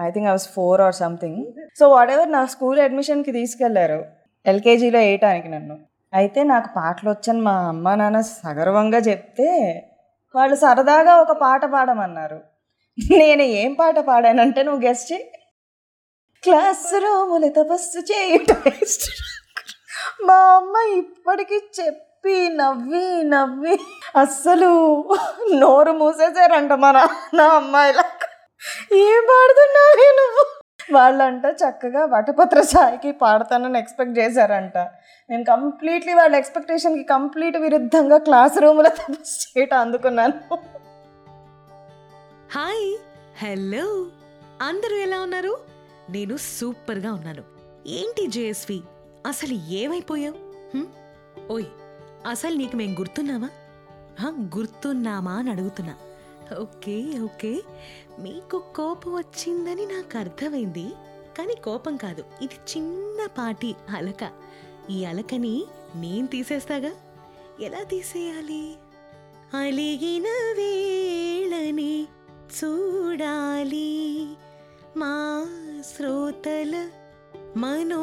I think I was four or something so whatever నా school అడ్మిషన్కి తీసుకెళ్ళారు. ఎల్కేజీలో వేయటానికి నన్ను. అయితే నాకు పాటలు వచ్చని మా అమ్మ నాన్న సగర్వంగా చెప్తే వాళ్ళు సరదాగా ఒక పాట పాడమన్నారు. నేను ఏం పాట పాడానంటే నువ్వు గెస్ట్ చేయి. క్లాస్ రూములు తపస్సు చేయటం మా అమ్మ ఇప్పటికీ చెప్పి నవ్వి నవ్వి అస్సలు నోరు మూసేసారంట మా నాన్న అమ్మాయిలా ఏం పాడుతున్నావే నువ్వు? వాళ్ళంట చక్కగా వటపత్ర సాయికి పాడతానని ఎక్స్పెక్ట్ చేశారంట. నేను కంప్లీట్లీ వాళ్ళ ఎక్స్పెక్టేషన్కి కంప్లీట్ విరుద్ధంగా క్లాస్ రూమ్లో తపస్సు చేయటం అందుకున్నాను. హాయ్ హలో అందరూ ఎలా ఉన్నారు? నేను సూపర్గా ఉన్నాను. ఏంటి జేఎస్వి? అసలు ఏమైపోయావు? ఓయ్ అసలు నీకు మేము గుర్తున్నావా గుర్తున్నామా అని అడుగుతున్నా. Okay okay. మీకు కోపం వచ్చిందని నాకు అర్థమైంది. కానీ కోపం కాదు. ఇది చిన్నపాటి అలక. ఈ అలకని నేను తీసేస్తాగా? ఎలా తీసేయాలి? అలిగిన వేళని చూడాలి. మా శ్రోతల మనోభావాలు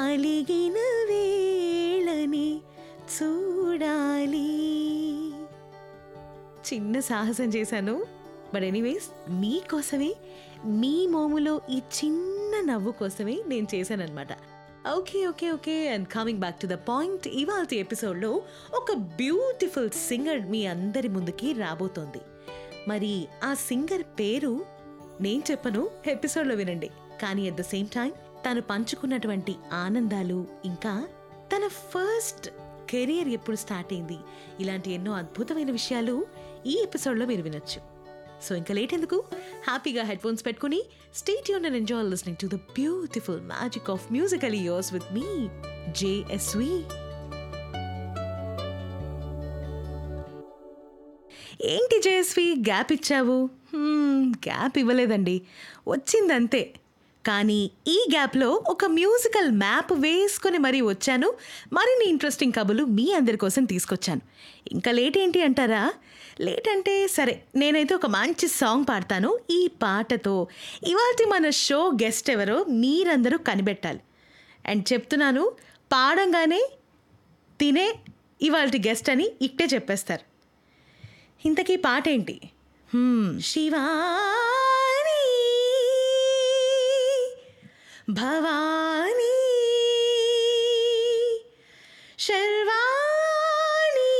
అలిగిన వేళని చూడాలి. చిన్న సాహసం చేశాను. బట్ ఎనీవేస్ మీకోసమే మీ మోములో ఈ చిన్న నవ్వు కోసమే నేను చేశానన్నమాట. Okay okay okay and coming back to the point ఇవాళ ఎపిసోడ్లో ఒక బ్యూటిఫుల్ సింగర్ మీ అందరి ముందుకి రాబోతోంది. మరి ఆ సింగర్ పేరు నేను చెప్పను ఎపిసోడ్లో వినండి. కానీ అట్ ద సేమ్ టైం తను పంచుకున్నటువంటి ఆనందాలు ఇంకా తన ఫస్ట్ కెరియర్ ఎప్పుడు స్టార్ట్ అయింది? ఇలాంటి ఎన్నో అద్భుతమైన విషయాలు ఈ ఎపిసోడ్లో మీరు వినొచ్చు. సో ఇంకా లేట్ ఎందుకు? హ్యాపీగా హెడ్ ఫోన్స్ పెట్టుకుని stay Yoon and enjoy listening to the beautiful magic of musical years with me JSV. ఏంటి జేఎస్వి? గ్యాప్ ఇచ్చావు? గ్యాప్ ఇవ్వలేదండి. వచ్చిందంతే. కానీ ఈ గ్యాప్లో ఒక మ్యూజికల్ మ్యాప్ వేసుకొని మరీ వచ్చాను. మరిన్ని ఇంట్రెస్టింగ్ కబులు మీ అందరి కోసం తీసుకొచ్చాను. ఇంకా లేట్ ఏంటి అంటారా? లేట్ అంటే సరే నేనైతే ఒక మంచి సాంగ్ పాడతాను. ఈ పాటతో ఇవాళ మన షో గెస్ట్ ఎవరో మీరందరూ కనిపెట్టాలి. అండ్ చెప్తున్నాను పాడంగానే తినే ఇవాళ గెస్ట్ అని ఇట్టే చెప్పేస్తారు. ఇంతకీ పాట ఏంటి శివా శివాని భవాని శర్వాణి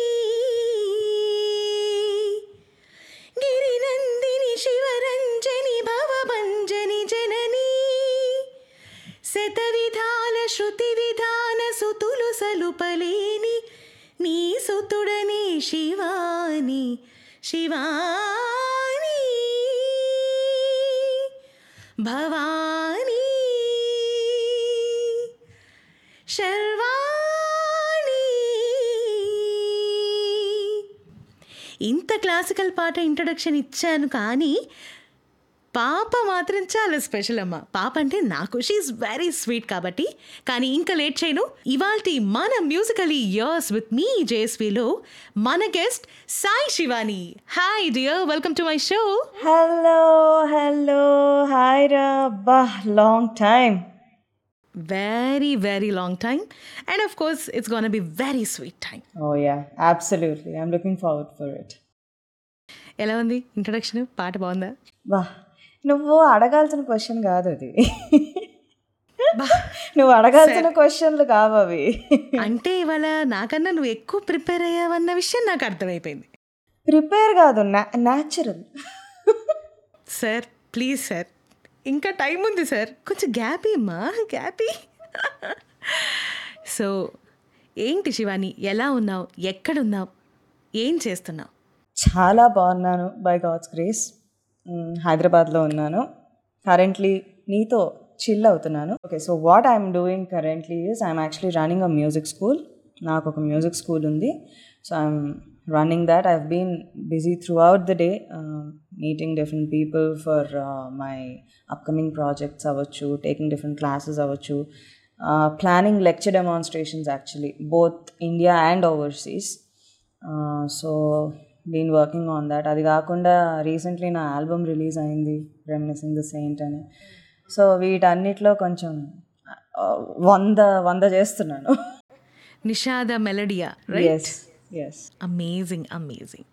గిరినందిని శివరంజని భవభంజని జనని శత విధాల శృతి విధాన సుతులు సలుపలేని నీ సుతుడని శివాని శివాని భవాని శర్వాణి. ఇంత క్లాసికల్ పాట ఇంట్రడక్షన్ ఇచ్చాను కానీ పాప మాత్రం చాలా స్పెషల్ అమ్మ. పాప అంటే నాకు షీఈస్ వెరీ స్వీట్ కాబట్టి. కానీ ఇంకా లేట్ చేయను. ఇవాల్టి మన మ్యూజికల్ ఇయర్స్ విత్ మీ జేఎస్విలో మన guest Sai Shivani. Hi dear welcome to my show hello hello hi రా long time very very long time and of course it's gonna very sweet time oh yeah absolutely I'm looking forward for it ఎలా ఉంది? Introduction పాట బాగుందా? బా నువ్వు అడగాల్సిన question కాదు అది. నువ్వు అడగాల్సిన క్వశ్చన్లు కావు అవి. అంటే ఇవాళ నాకన్నా నువ్వు ఎక్కువ ప్రిపేర్ అయ్యావన్న విషయం నాకు అర్థమైపోయింది. ప్రిపేర్ కాదు న్యాచురల్ సార్ ప్లీజ్ సార్ ఇంకా టైం ఉంది సార్. కొంచెం గ్యాపీ అమ్మా గ్యాపీ సో ఏంటి శివాని ఎలా ఉన్నావు ఎక్కడున్నావు ఏం చేస్తున్నావు? చాలా బాగున్నాను బై గాడ్స్ గ్రేస్ హైదరాబాద్లో ఉన్నాను. కరెంట్లీ నీతో చిల్ అవుతున్నాను. Okay so what I'm doing currently is I'm actually running a music school నాకు ఒక మ్యూజిక్ స్కూల్ ఉంది. So I'm running that I been busy throughout the day meeting different people for my upcoming projects అవ్వచ్చు taking different classes అవ్వచ్చు planning lecture demonstrations actually both India and overseas so been working on that అది కాకుండా recently నా album release అయింది reminiscing the saint అని. So వీటన్నిటిలో కొంచెం ఆ, వంద వంద చేస్తున్నాను. నిషాద మెలడియా yes amazing amazing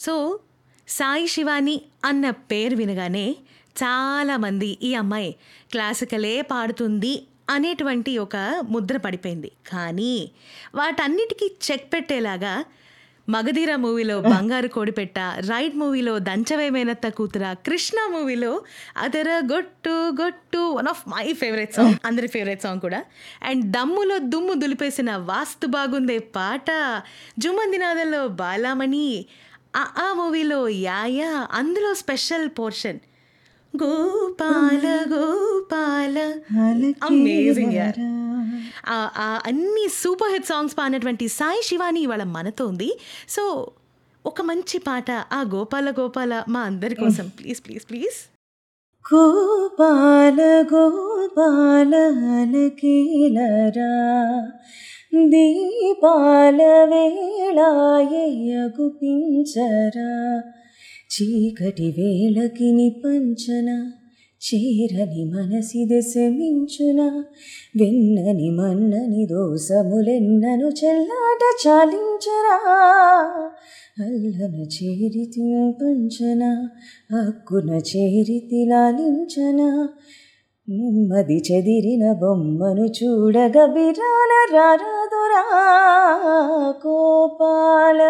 so Sai Shivani అన్న పేరు వినగానే చాలామంది ఈ అమ్మాయి క్లాసికలే పాడుతుంది అనేటువంటి ఒక ముద్ర పడిపోయింది. కానీ వాటన్నిటికీ చెక్ పెట్టేలాగా మగధీర మూవీలో బంగారు కోడిపెట్ట రైడ్ మూవీలో దంచవేమైనత్త కూతుర కృష్ణ మూవీలో అదర గొట్టు గొట్టు one of my favourite song అందరి ఫేవరెట్ సాంగ్ కూడా. అండ్ దమ్ములో దుమ్ము దులిపేసిన వాస్తు బాగుందే పాట జుమందినాథంలో బాలామణి ఆ మూవీలో యాయా అందులో స్పెషల్ పోర్షన్ గోపాల గోపాల అమేజింగ్ అన్ని సూపర్ హిట్ సాంగ్స్ పాడినటువంటి సాయి శివాని ఇవాళ మనతో ఉంది సో ఒక మంచి పాట ఆ గోపాల గోపాల మా అందరి కోసం. ప్లీజ్ ప్లీజ్ ప్లీజ్ గోపాల గోపాల దీపాల వేళాయగు పించరా చీకటి వేళకి నిపంచన చేరని మనసిది శమించున వెన్నని మన్నని దోసములెన్నను చెల్లాట చాలించరా అల్లన చేరితి పంచన హక్కున చేరితి లాలించన నెమ్మది చెదిరిన బొమ్మను చూడగ బిరాల రారాదురా గోపాల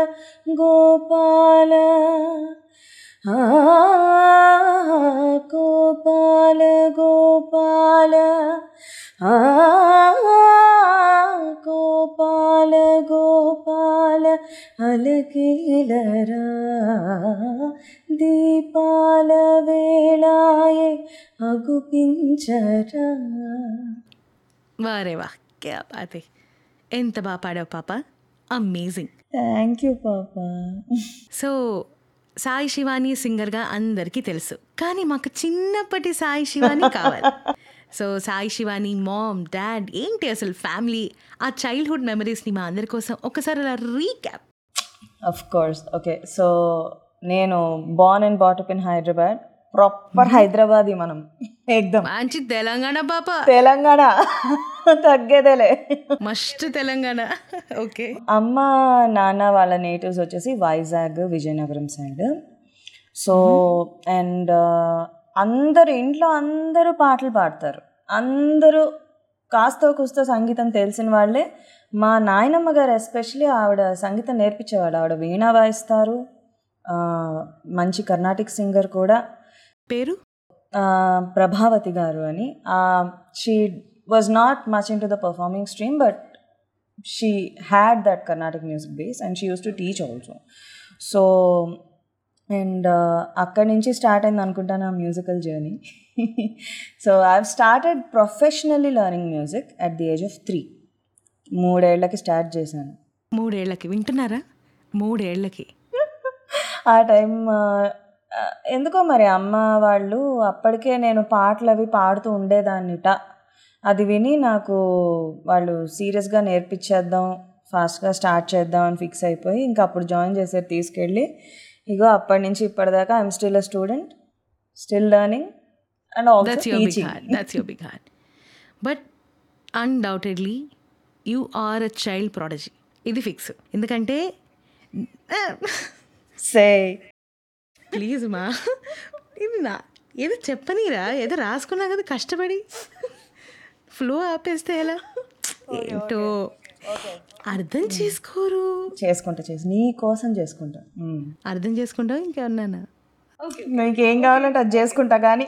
గోపాల. ఆ గోపాల గోపాల ఆ గోపాల గోపాల అలకేలరా దీపాల వేళాయే అగుపించరా వారే వా క్యా బాతే ఎంత బాగా పాడావు పాప అమేజింగ్ థ్యాంక్ యూ పాప సో సాయి శివాని సింగర్గా అందరికీ తెలుసు. కానీ మాకు చిన్నప్పటి సాయి శివాని కావాలి. So Sai Shivani mom dad ఏంటి అసలు ఫ్యామిలీ? ఆ చైల్డ్హుడ్ మెమరీస్ని మా అందరి కోసం ఒకసారి అలా recap. Of course okay so నేను born and brought up in Hyderabad proper Hyderabadi మనం. ఎగ్దమ్ మంచి తెలంగాణ పాప. తెలంగాణ. తగ్గేదేలే. మస్ట్ తెలంగాణ. ఓకే. అమ్మ నాన్న వాళ్ళ నేటివ్స్ వచ్చేసి Vizag Vizianagaram side. So and అందరు ఇంట్లో అందరూ పాటలు పాడతారు. అందరూ కాస్త కూస్తో సంగీతం తెలిసిన వాళ్ళే. మా నాయనమ్మ గారు ఎస్పెషలీ ఆవిడ సంగీతం నేర్పించేవాడు. ఆవిడ వీణా వాయిస్తారు. మంచి కర్ణాటిక్ సింగర్ కూడా. పేరు? ప్రభావతి గారు అని. She was not much into the performing stream but she had that Carnatic music base and she used to teach also so and అక్కడి నుంచి స్టార్ట్ అయింది అనుకుంటాను ఆ musical journey so I started professionally learning music at the age of three మూడేళ్ళకి start చేశాను. మూడేళ్ళకి వింటున్నారా? మూడేళ్ళకి. ఆ time ఎందుకో మరి అమ్మ వాళ్ళు అప్పటికే నేను పాటలు అవి పాడుతూ ఉండేదాన్నిట. అది విని నాకు వాళ్ళు సీరియస్గా నేర్పించేద్దాం ఫాస్ట్గా స్టార్ట్ చేద్దాం అని ఫిక్స్ అయిపోయి ఇంకా అప్పుడు జాయిన్ చేసేది తీసుకెళ్ళి. ఇగో అప్పటి నుంచి ఇప్పటిదాకా I'm still a student still learning and also your big teaching. Heart that's your big heart but undoubtedly you are a child prodigy ఇది ఫిక్స్ ఎందుకంటే సే. ప్లీజ్ మా ఇది నా ఏదో చెప్పనీరా ఏదో రాసుకున్నా కదా కష్టపడి. ఫ్లో ఆపేస్తే ఎలా? ఏంటో? అర్థం చేసుకోరు. చేసుకుంటా చేసి. నీ కోసం చేసుకుంటా. అర్థం చేసుకుంటావు ఇంకేమన్నా నీకేం కావాలంటే అది చేసుకుంటా కానీ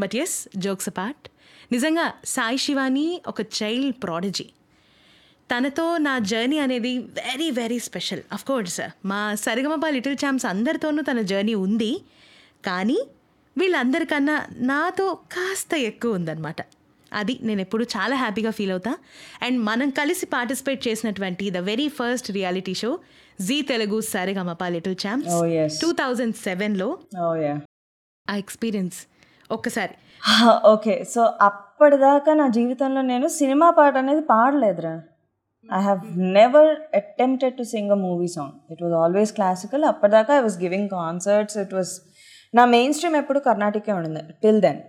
బట్ ఎస్ జోక్స్ పార్ట్ నిజంగా సాయి శివాని ఒక చైల్డ్ ప్రాడజీ తనతో నా జర్నీ అనేది very very special of course మా సరిగమప లిటిల్ ఛాంప్స్ అందరితోనూ తన జర్నీ ఉంది. కానీ వీళ్ళందరికన్నా నాతో కాస్త ఎక్కువ ఉందన్నమాట. అది నేను ఎప్పుడు చాలా హ్యాపీగా ఫీల్ అవుతా. అండ్ మనం కలిసి పార్టిసిపేట్ చేసినటువంటి the very first reality show Zee Telugu Saregamapa little champs yes two thousand సెవెన్లో యా ఆ ఎక్స్పీరియన్స్ ఒక్కసారి. ఓకే సో అప్పటిదాకా నా జీవితంలో నేను సినిమా పాట అనేది పాడలేదురా. I have never attempted to sing a movie song it was always classical అప్పటిదాకా I was giving concerts it was నా మెయిన్ స్ట్రీమ్ ఎప్పుడు కర్ణాటకే ఉండింది టిల్ దెన్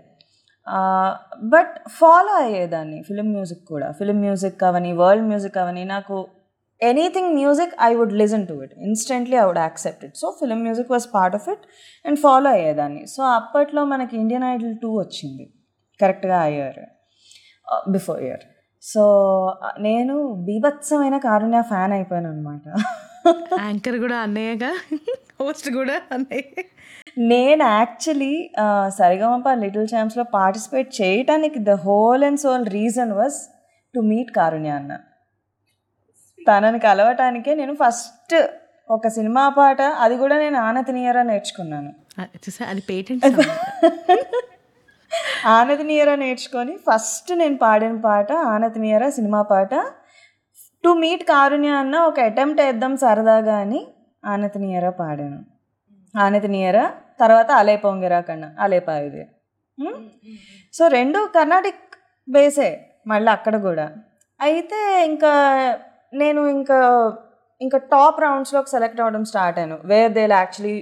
బట్ ఫాలో అయ్యేదాన్ని ఫిలిం మ్యూజిక్ కూడా. ఫిలిం మ్యూజిక్ అవని వరల్డ్ మ్యూజిక్ అవని నాకు anything music I would listen to it instantly I would accept it so film music was part of it and follow అయ్యేదాన్ని. So అప్పట్లో మనకి Indian Idol two వచ్చింది. కరెక్ట్గా అయ్యారు బిఫోర్ ఇయర్ సో నేను బీభత్సమైన కారుణ్య ఫ్యాన్ అయిపోయాను అనమాట యాంకర్ కూడా అన్నయ్యగా హోస్ట్ కూడా అన్నయ్య. నేను యాక్చువల్లీ సరిగమప లిటిల్ ఛాంప్స్లో పార్టిసిపేట్ చేయటానికి the whole and sole reason was to meet Karunya అన్న. తనని కలవటానికే నేను ఫస్ట్ ఒక సినిమా పాట అది కూడా నేను ఆనతినియరా నేర్చుకున్నాను. అది పేటెంట్ ఆనతినియరా నేర్చుకొని ఫస్ట్ నేను పాడిన పాట ఆనతినియరా సినిమా పాట టు మీట్ కారుణ్య అన్న ఒక అటెంప్ట్ వేద్దాం సరదాగా అని ఆనతినియరా పాడాను. ఆనతినియరా తర్వాత అలే పొంగిరా కన్నా అలేపా ఇది. సో రెండు కర్ణాటిక్ బేసే మళ్ళీ అక్కడ కూడా. అయితే ఇంకా నేను ఇంకా ఇంకా టాప్ రౌండ్స్లోకి సెలెక్ట్ అవ్వడం స్టార్ట్ అయ్యాను. Where they actually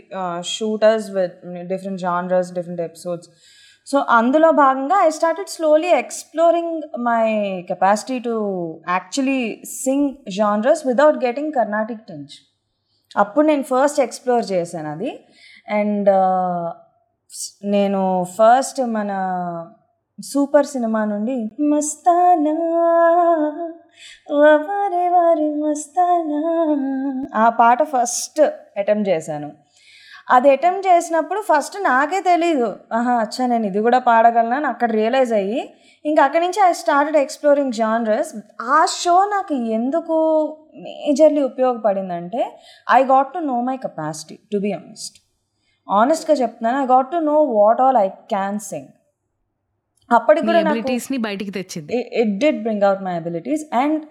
shooters with different genres different episodes so అందులో భాగంగా I started slowly exploring my capacity to actually sing genres without getting Carnatic tense అప్పుడు నేను ఫస్ట్ ఎక్స్ప్లోర్ చేశాను అది. అండ్ నేను ఫస్ట్ మన సూపర్ సినిమా నుండి మస్తానా వారి వారి మస్తానా ఆ పాట ఫస్ట్ అటెంప్ట్ చేశాను. అది అటెంప్ట్ చేసినప్పుడు ఫస్ట్ నాకే తెలీదు. ఆహా అచ్చా నేను ఇది కూడా పాడగలను అని అక్కడ రియలైజ్ అయ్యి ఇంకా అక్కడి నుంచి ఐ స్టార్టెడ్ ఎక్స్ప్లోరింగ్ జానరస్. ఆ షో నాకు ఎందుకు majorly ఉపయోగపడిందంటే I got to know my capacity to be honest. ఆనెస్ట్గా చెప్తున్నాను I got to know what all I can sing అప్పటికి కూడా ని బయటికి తెచ్చింది. It did bring out my abilities and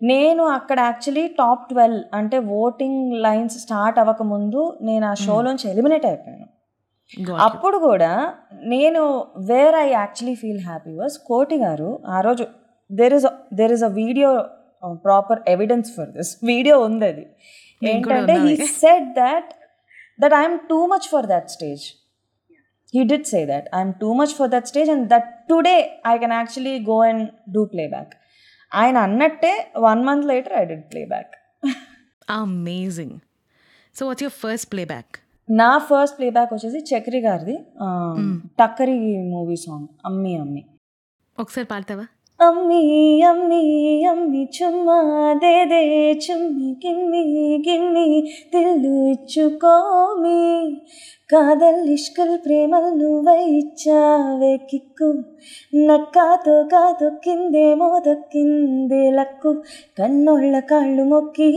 నేను అక్కడ యాక్చువల్లీ టాప్ ట్వెల్వ్ అంటే ఓటింగ్ లైన్స్ స్టార్ట్ అవ్వకముందు నేను ఆ షోలోంచి ఎలిమినేట్ అయిపోయాను. అప్పుడు కూడా నేను where I actually feel happy was Koti గారు ఆ రోజు there is there is a video proper evidence for this video ఉంది అది. ఏంటంటే హీ ఉన్నది. Said that that I'm too much for that stage he did say that i'm too much for that stage and that today i can actually go and do playback. ఆయన అన్నట్టే one month later I did playback amazing so what's your first playback నా first playback వచ్చేసి చక్రి గారిది ఆ, టక్కరి movie song అమ్మి అమ్మి. ఒకసారి పాడతావా? అమ్మి అమ్మి అమ్మి చుమ్మా దే దే చుమ్మి గిమ్మి గిమ్మి దిల్లు ఇచ్చుకోమి. కాదల్ ఇష్కల్ ప్రేమలు నువ్వై ఇచ్చావే కిక్కు. నక్కాతో కాతో కిందేమో దక్కిందే లక్కు. కన్నోళ్ళ కాళ్ళు మొక్కి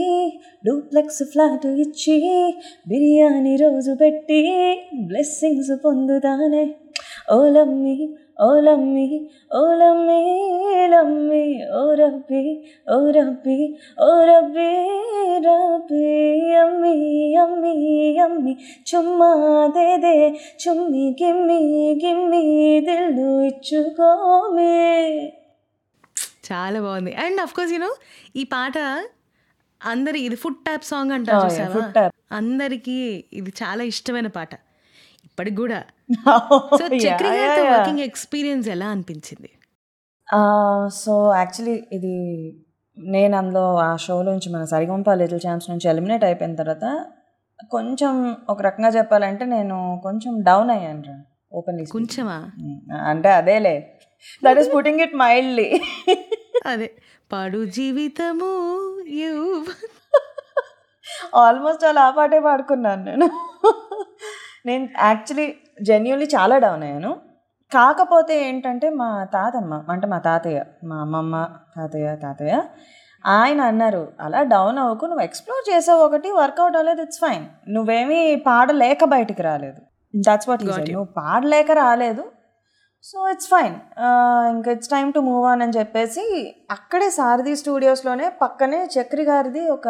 డూప్లెక్స్ ఫ్లాట్ ఇచ్చి బిర్యానీ రోజు పెట్టి బ్లెస్సింగ్స్ పొందుతానే. ఓలమ్మి ఓలమ్మి ఓలమ్మి లమ్మి ఓ రబ్బి ఓ రబ్బి ఓ రబ్బి రబ్బి అమ్మి అమ్మి అమ్మి. చుమ్మా దే దే చుమ్మి గిమ్మి గిమ్మి దిల్లు ఇచ్చుకోమే చాలా బాగుంది. అండ్ అఫ్ కోర్స్ యూనో ఈ పాట అందరి ఇది ఫుడ్ ట్యాప్ సాంగ్ అంటారు Oh, చూసావా. అందరికి ఇది చాలా ఇష్టమైన పాట. ఇప్పటికి కూడా సో చక్రి గారితో. వర్కింగ్ ఎక్స్పీరియన్స్ ఎలా అనిపించింది? సో యాక్చువల్లీ ఇది నేను అందులో ఆ షోలోంచి మన సరిగంప లిటిల్ ఛాన్స్ నుంచి ఎలిమినేట్ అయిపోయిన తర్వాత కొంచెం ఒక రకంగా చెప్పాలంటే నేను కొంచెం డౌన్ అయ్యాను రా ఓపెన్లీ కొంచెమా? అంటే అదేలే. That is putting it mildly అదే పాడు జీవితము ఆల్మోస్ట్ అలా ఆ పాటే పాడుకున్నాను నేను. నేను యాక్చువల్లీ జెన్యున్లీ చాలా డౌన్ అయ్యాను. కాకపోతే ఏంటంటే మా తాతమ్మ అంటే మా తాతయ్య మా అమ్మమ్మ తాతయ్య తాతయ్య ఆయన అన్నారు అలా డౌన్ అవ్వకు నువ్వు ఎక్స్ప్లోర్ చేసావు ఒకటి వర్కౌట్ అవ్వలేదు ఇట్స్ ఫైన్ నువ్వేమీ పాడలేక బయటికి రాలేదు. That's what. నువ్వు పాడలేక రాలేదు సో ఇట్స్ ఫైన్ ఇంకా it's time to move on అని చెప్పేసి అక్కడే సారథి స్టూడియోస్లోనే పక్కనే చక్రి గారిది ఒక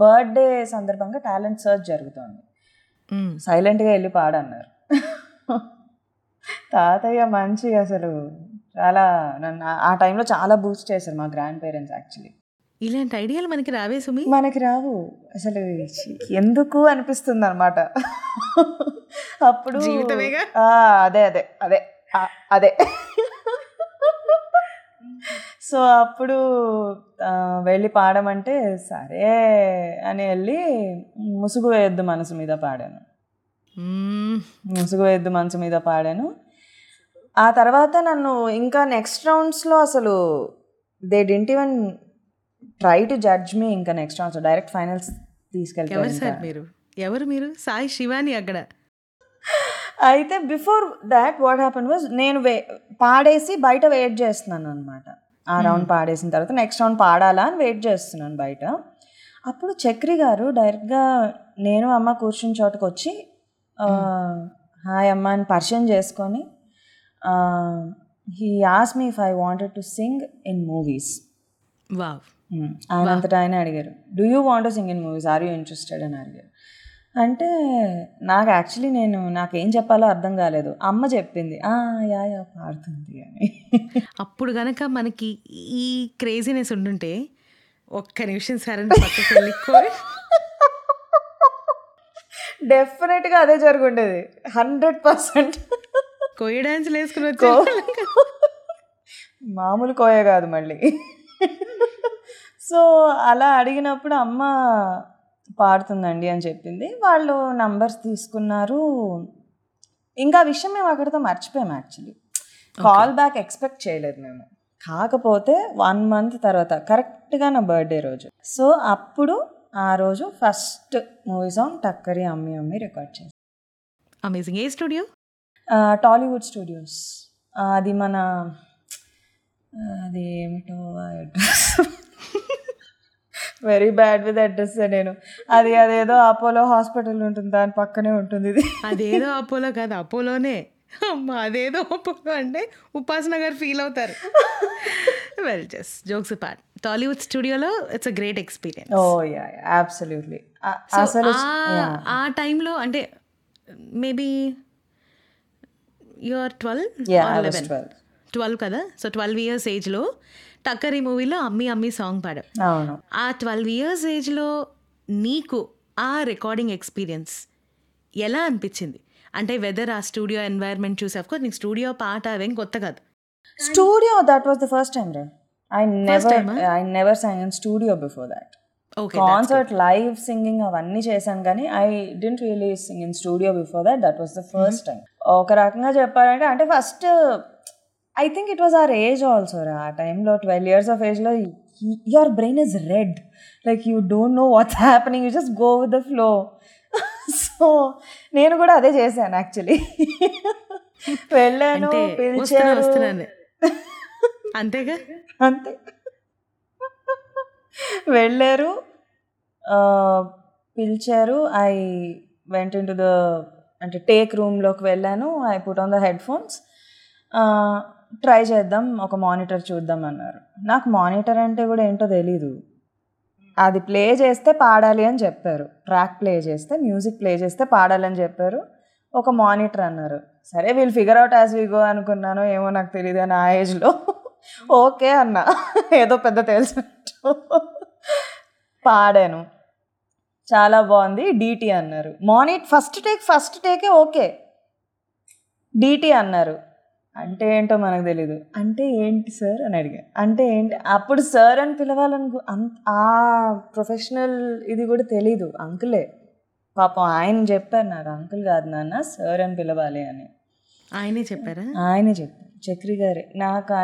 బర్త్డే సందర్భంగా టాలెంట్ సర్చ్ జరుగుతోంది. సైలెంట్గా వెళ్ళి పాడన్నారు. తాతయ్య మంచి అసలు చాలా నన్ను ఆ- టైంలో చాలా బూస్ట్ చేశారు మా గ్రాండ్ పేరెంట్స్ యాక్చువల్లీ ఇలాంటి ఐడియాలు మనకి రావే సుమి? మనకి రావు. అసలు ఎందుకు అనిపిస్తుంది అనమాట అప్పుడు అదే అదే అదే అదే. సో అప్పుడు వెళ్ళి పాడమంటే సరే అని వెళ్ళి ముసుగు వేయొద్దు మనసు మీద పాడాను. ముసుగు వేయొద్దు మనసు మీద పాడాను. ఆ తర్వాత నన్ను ఇంకా నెక్స్ట్ రౌండ్స్లో అసలు they didn't even try to judge me ఇంకా నెక్స్ట్ రౌండ్స్ డైరెక్ట్ ఫైనల్స్ ఎవరు సార్ తీసుకెళ్తారు మీరు? ఎవరు మీరు? సాయి శివాని అక్కడ. అయితే before that what happen was నేను వే పాడేసి బయట వెయిట్ చేస్తున్నాను అనమాట ఆ రౌండ్ పాడేసిన తర్వాత నెక్స్ట్ రౌండ్ పాడాలా అని వెయిట్ చేస్తున్నాను బయట. అప్పుడు చక్రి గారు డైరెక్ట్గా నేను అమ్మ కూర్చుని చోటకు వచ్చి హాయ్ అమ్మ అని పరిచయం చేసుకొని he ask me if I wanted to sing in movies. Wow. ఆయన అంతటా ఆయన అడిగారు do you want to sing in movies are you interested అని అడిగారు. అంటే నాకు యాక్చువల్లీ నేను నాకేం చెప్పాలో అర్థం కాలేదు. అమ్మ చెప్పింది "ఆ, యా యా పాడుతుంది అని. అప్పుడు గనక మనకి ఈ క్రేజీనెస్ ఉండుంటే ఒక్క నిమిషం సరే పక్కకి వెళ్ళి కో- డెఫినెట్గా అదే జరుగుండేది. హండ్రెడ్ పర్సెంట్ కోయ డాన్స్లు వేసుకుని మామూలు కోయ కాదు మళ్ళీ. సో అలా అడిగినప్పుడు అమ్మ పాడుతుందండి అని చెప్పింది. వాళ్ళు నంబర్స్ తీసుకున్నారు. ఇంకా విషయం మేము అక్కడితో మర్చిపోయాం యాక్చువల్లీ కాల్ బ్యాక్ ఎక్స్పెక్ట్ చేయలేదు మేము. కాకపోతే వన్ మంత్ తర్వాత కరెక్ట్గా నా బర్త్డే రోజు. సో అప్పుడు ఆ రోజు ఫస్ట్ మూవీ సాంగ్ టక్కరి అమ్మి అమ్మి రికార్డ్ చేసాం అమేజింగ్ ఏ స్టూడియో? టాలీవుడ్ స్టూడియోస్. అది మన అది ఏమిటో address? Very bad with address నేను. అది అదేదో అపోలో హాస్పిటల్ ఉంటుంది దాని పక్కనే ఉంటుంది ఇది. అదేదో అపోలో కాదు అపోలోనే. అమ్మ అదేదో అపోలో అంటే ఉపాసన గారు ఫీల్ అవుతారు. Well just jokes part Tollywood స్టూడియోలో it's a great experience oh yeah absolutely అసలు ఆ టైంలో అంటే మేబీ యూఆర్ ట్వెల్వ్ ట్వెల్వ్ కదా? సో ట్వెల్వ్ ఇయర్స్ ఏజ్లో టక్కరి మూవీలో అమ్మి అమ్మి సాంగ్ పాడాం ఆ ట్వెల్వ్ ఇయర్స్ ఏజ్లో నీకు ఆ రికార్డింగ్ ఎక్స్పీరియన్స్ ఎలా అనిపించింది? అంటే వెదర్ ఆ స్టూడియో ఎన్వైర్న్మెంట్ చూసి అఫ్కోర్స్ నీకు స్టూడియో పాట అవేం కొత్త కాదు. Studio that was the first time రా I never I never sang in studio before that okay concert live singing అవన్నీ చేశాను కానీ I didn't really sing in studio before that that was the first time ఒక రకంగా చెప్పాలంటే అంటే first I think it was our age also రా. ఆ టైంలో ట్వెల్వ్ ఇయర్స్ ఆఫ్ ఏజ్లో your brain is red like you don't know what's happening you just go with the flow so నేను కూడా అదే చేశాను యాక్చువల్లీ వెళ్ళాను వస్తున్నాను. అంతేగా? అంతే. వెళ్ళారు. పిలిచారు. I went in to the అంటే టేక్ రూమ్లోకి వెళ్ళాను. I put on the headphones try చేద్దాం. ఒక మానిటర్ చూద్దాం అన్నారు. నాకు మానిటర్ అంటే కూడా ఏంటో తెలీదు. అది ప్లే చేస్తే పాడాలి అని చెప్పారు. ట్రాక్ ప్లే చేస్తే మ్యూజిక్ ప్లే చేస్తే పాడాలి అని చెప్పారు. ఒక మానిటర్ అన్నారు. సరే వీళ్ళు figure out as we go అనుకున్నాను ఏమో నాకు తెలియదు అని ఆ ఏజ్లో ఓకే అన్న. ఏదో పెద్ద తెలిసినట్టు పాడాను. చాలా బాగుంది. డీటీ అన్నారు. మార్నింగ్ ఫస్ట్ టేక్ ఫస్ట్ టేకే ఓకే. డీటీ అన్నారు. అంటే ఏంటో మనకు తెలీదు. అంటే ఏంటి సార్ అని అడిగా. అంటే ఏంటి? అప్పుడు సార్ అని పిలవాలనుకో అంత ఆ ప్రొఫెషనల్ ఇది కూడా తెలీదు. అంకులే. పాపం ఆయన చెప్పారు నాకు అంకుల్ కాదు నాన్న సార్ అని పిలవాలి అని. ఆయనే చెప్పారా? ఆయనే చెప్పారు చక్రి గారే. నాకు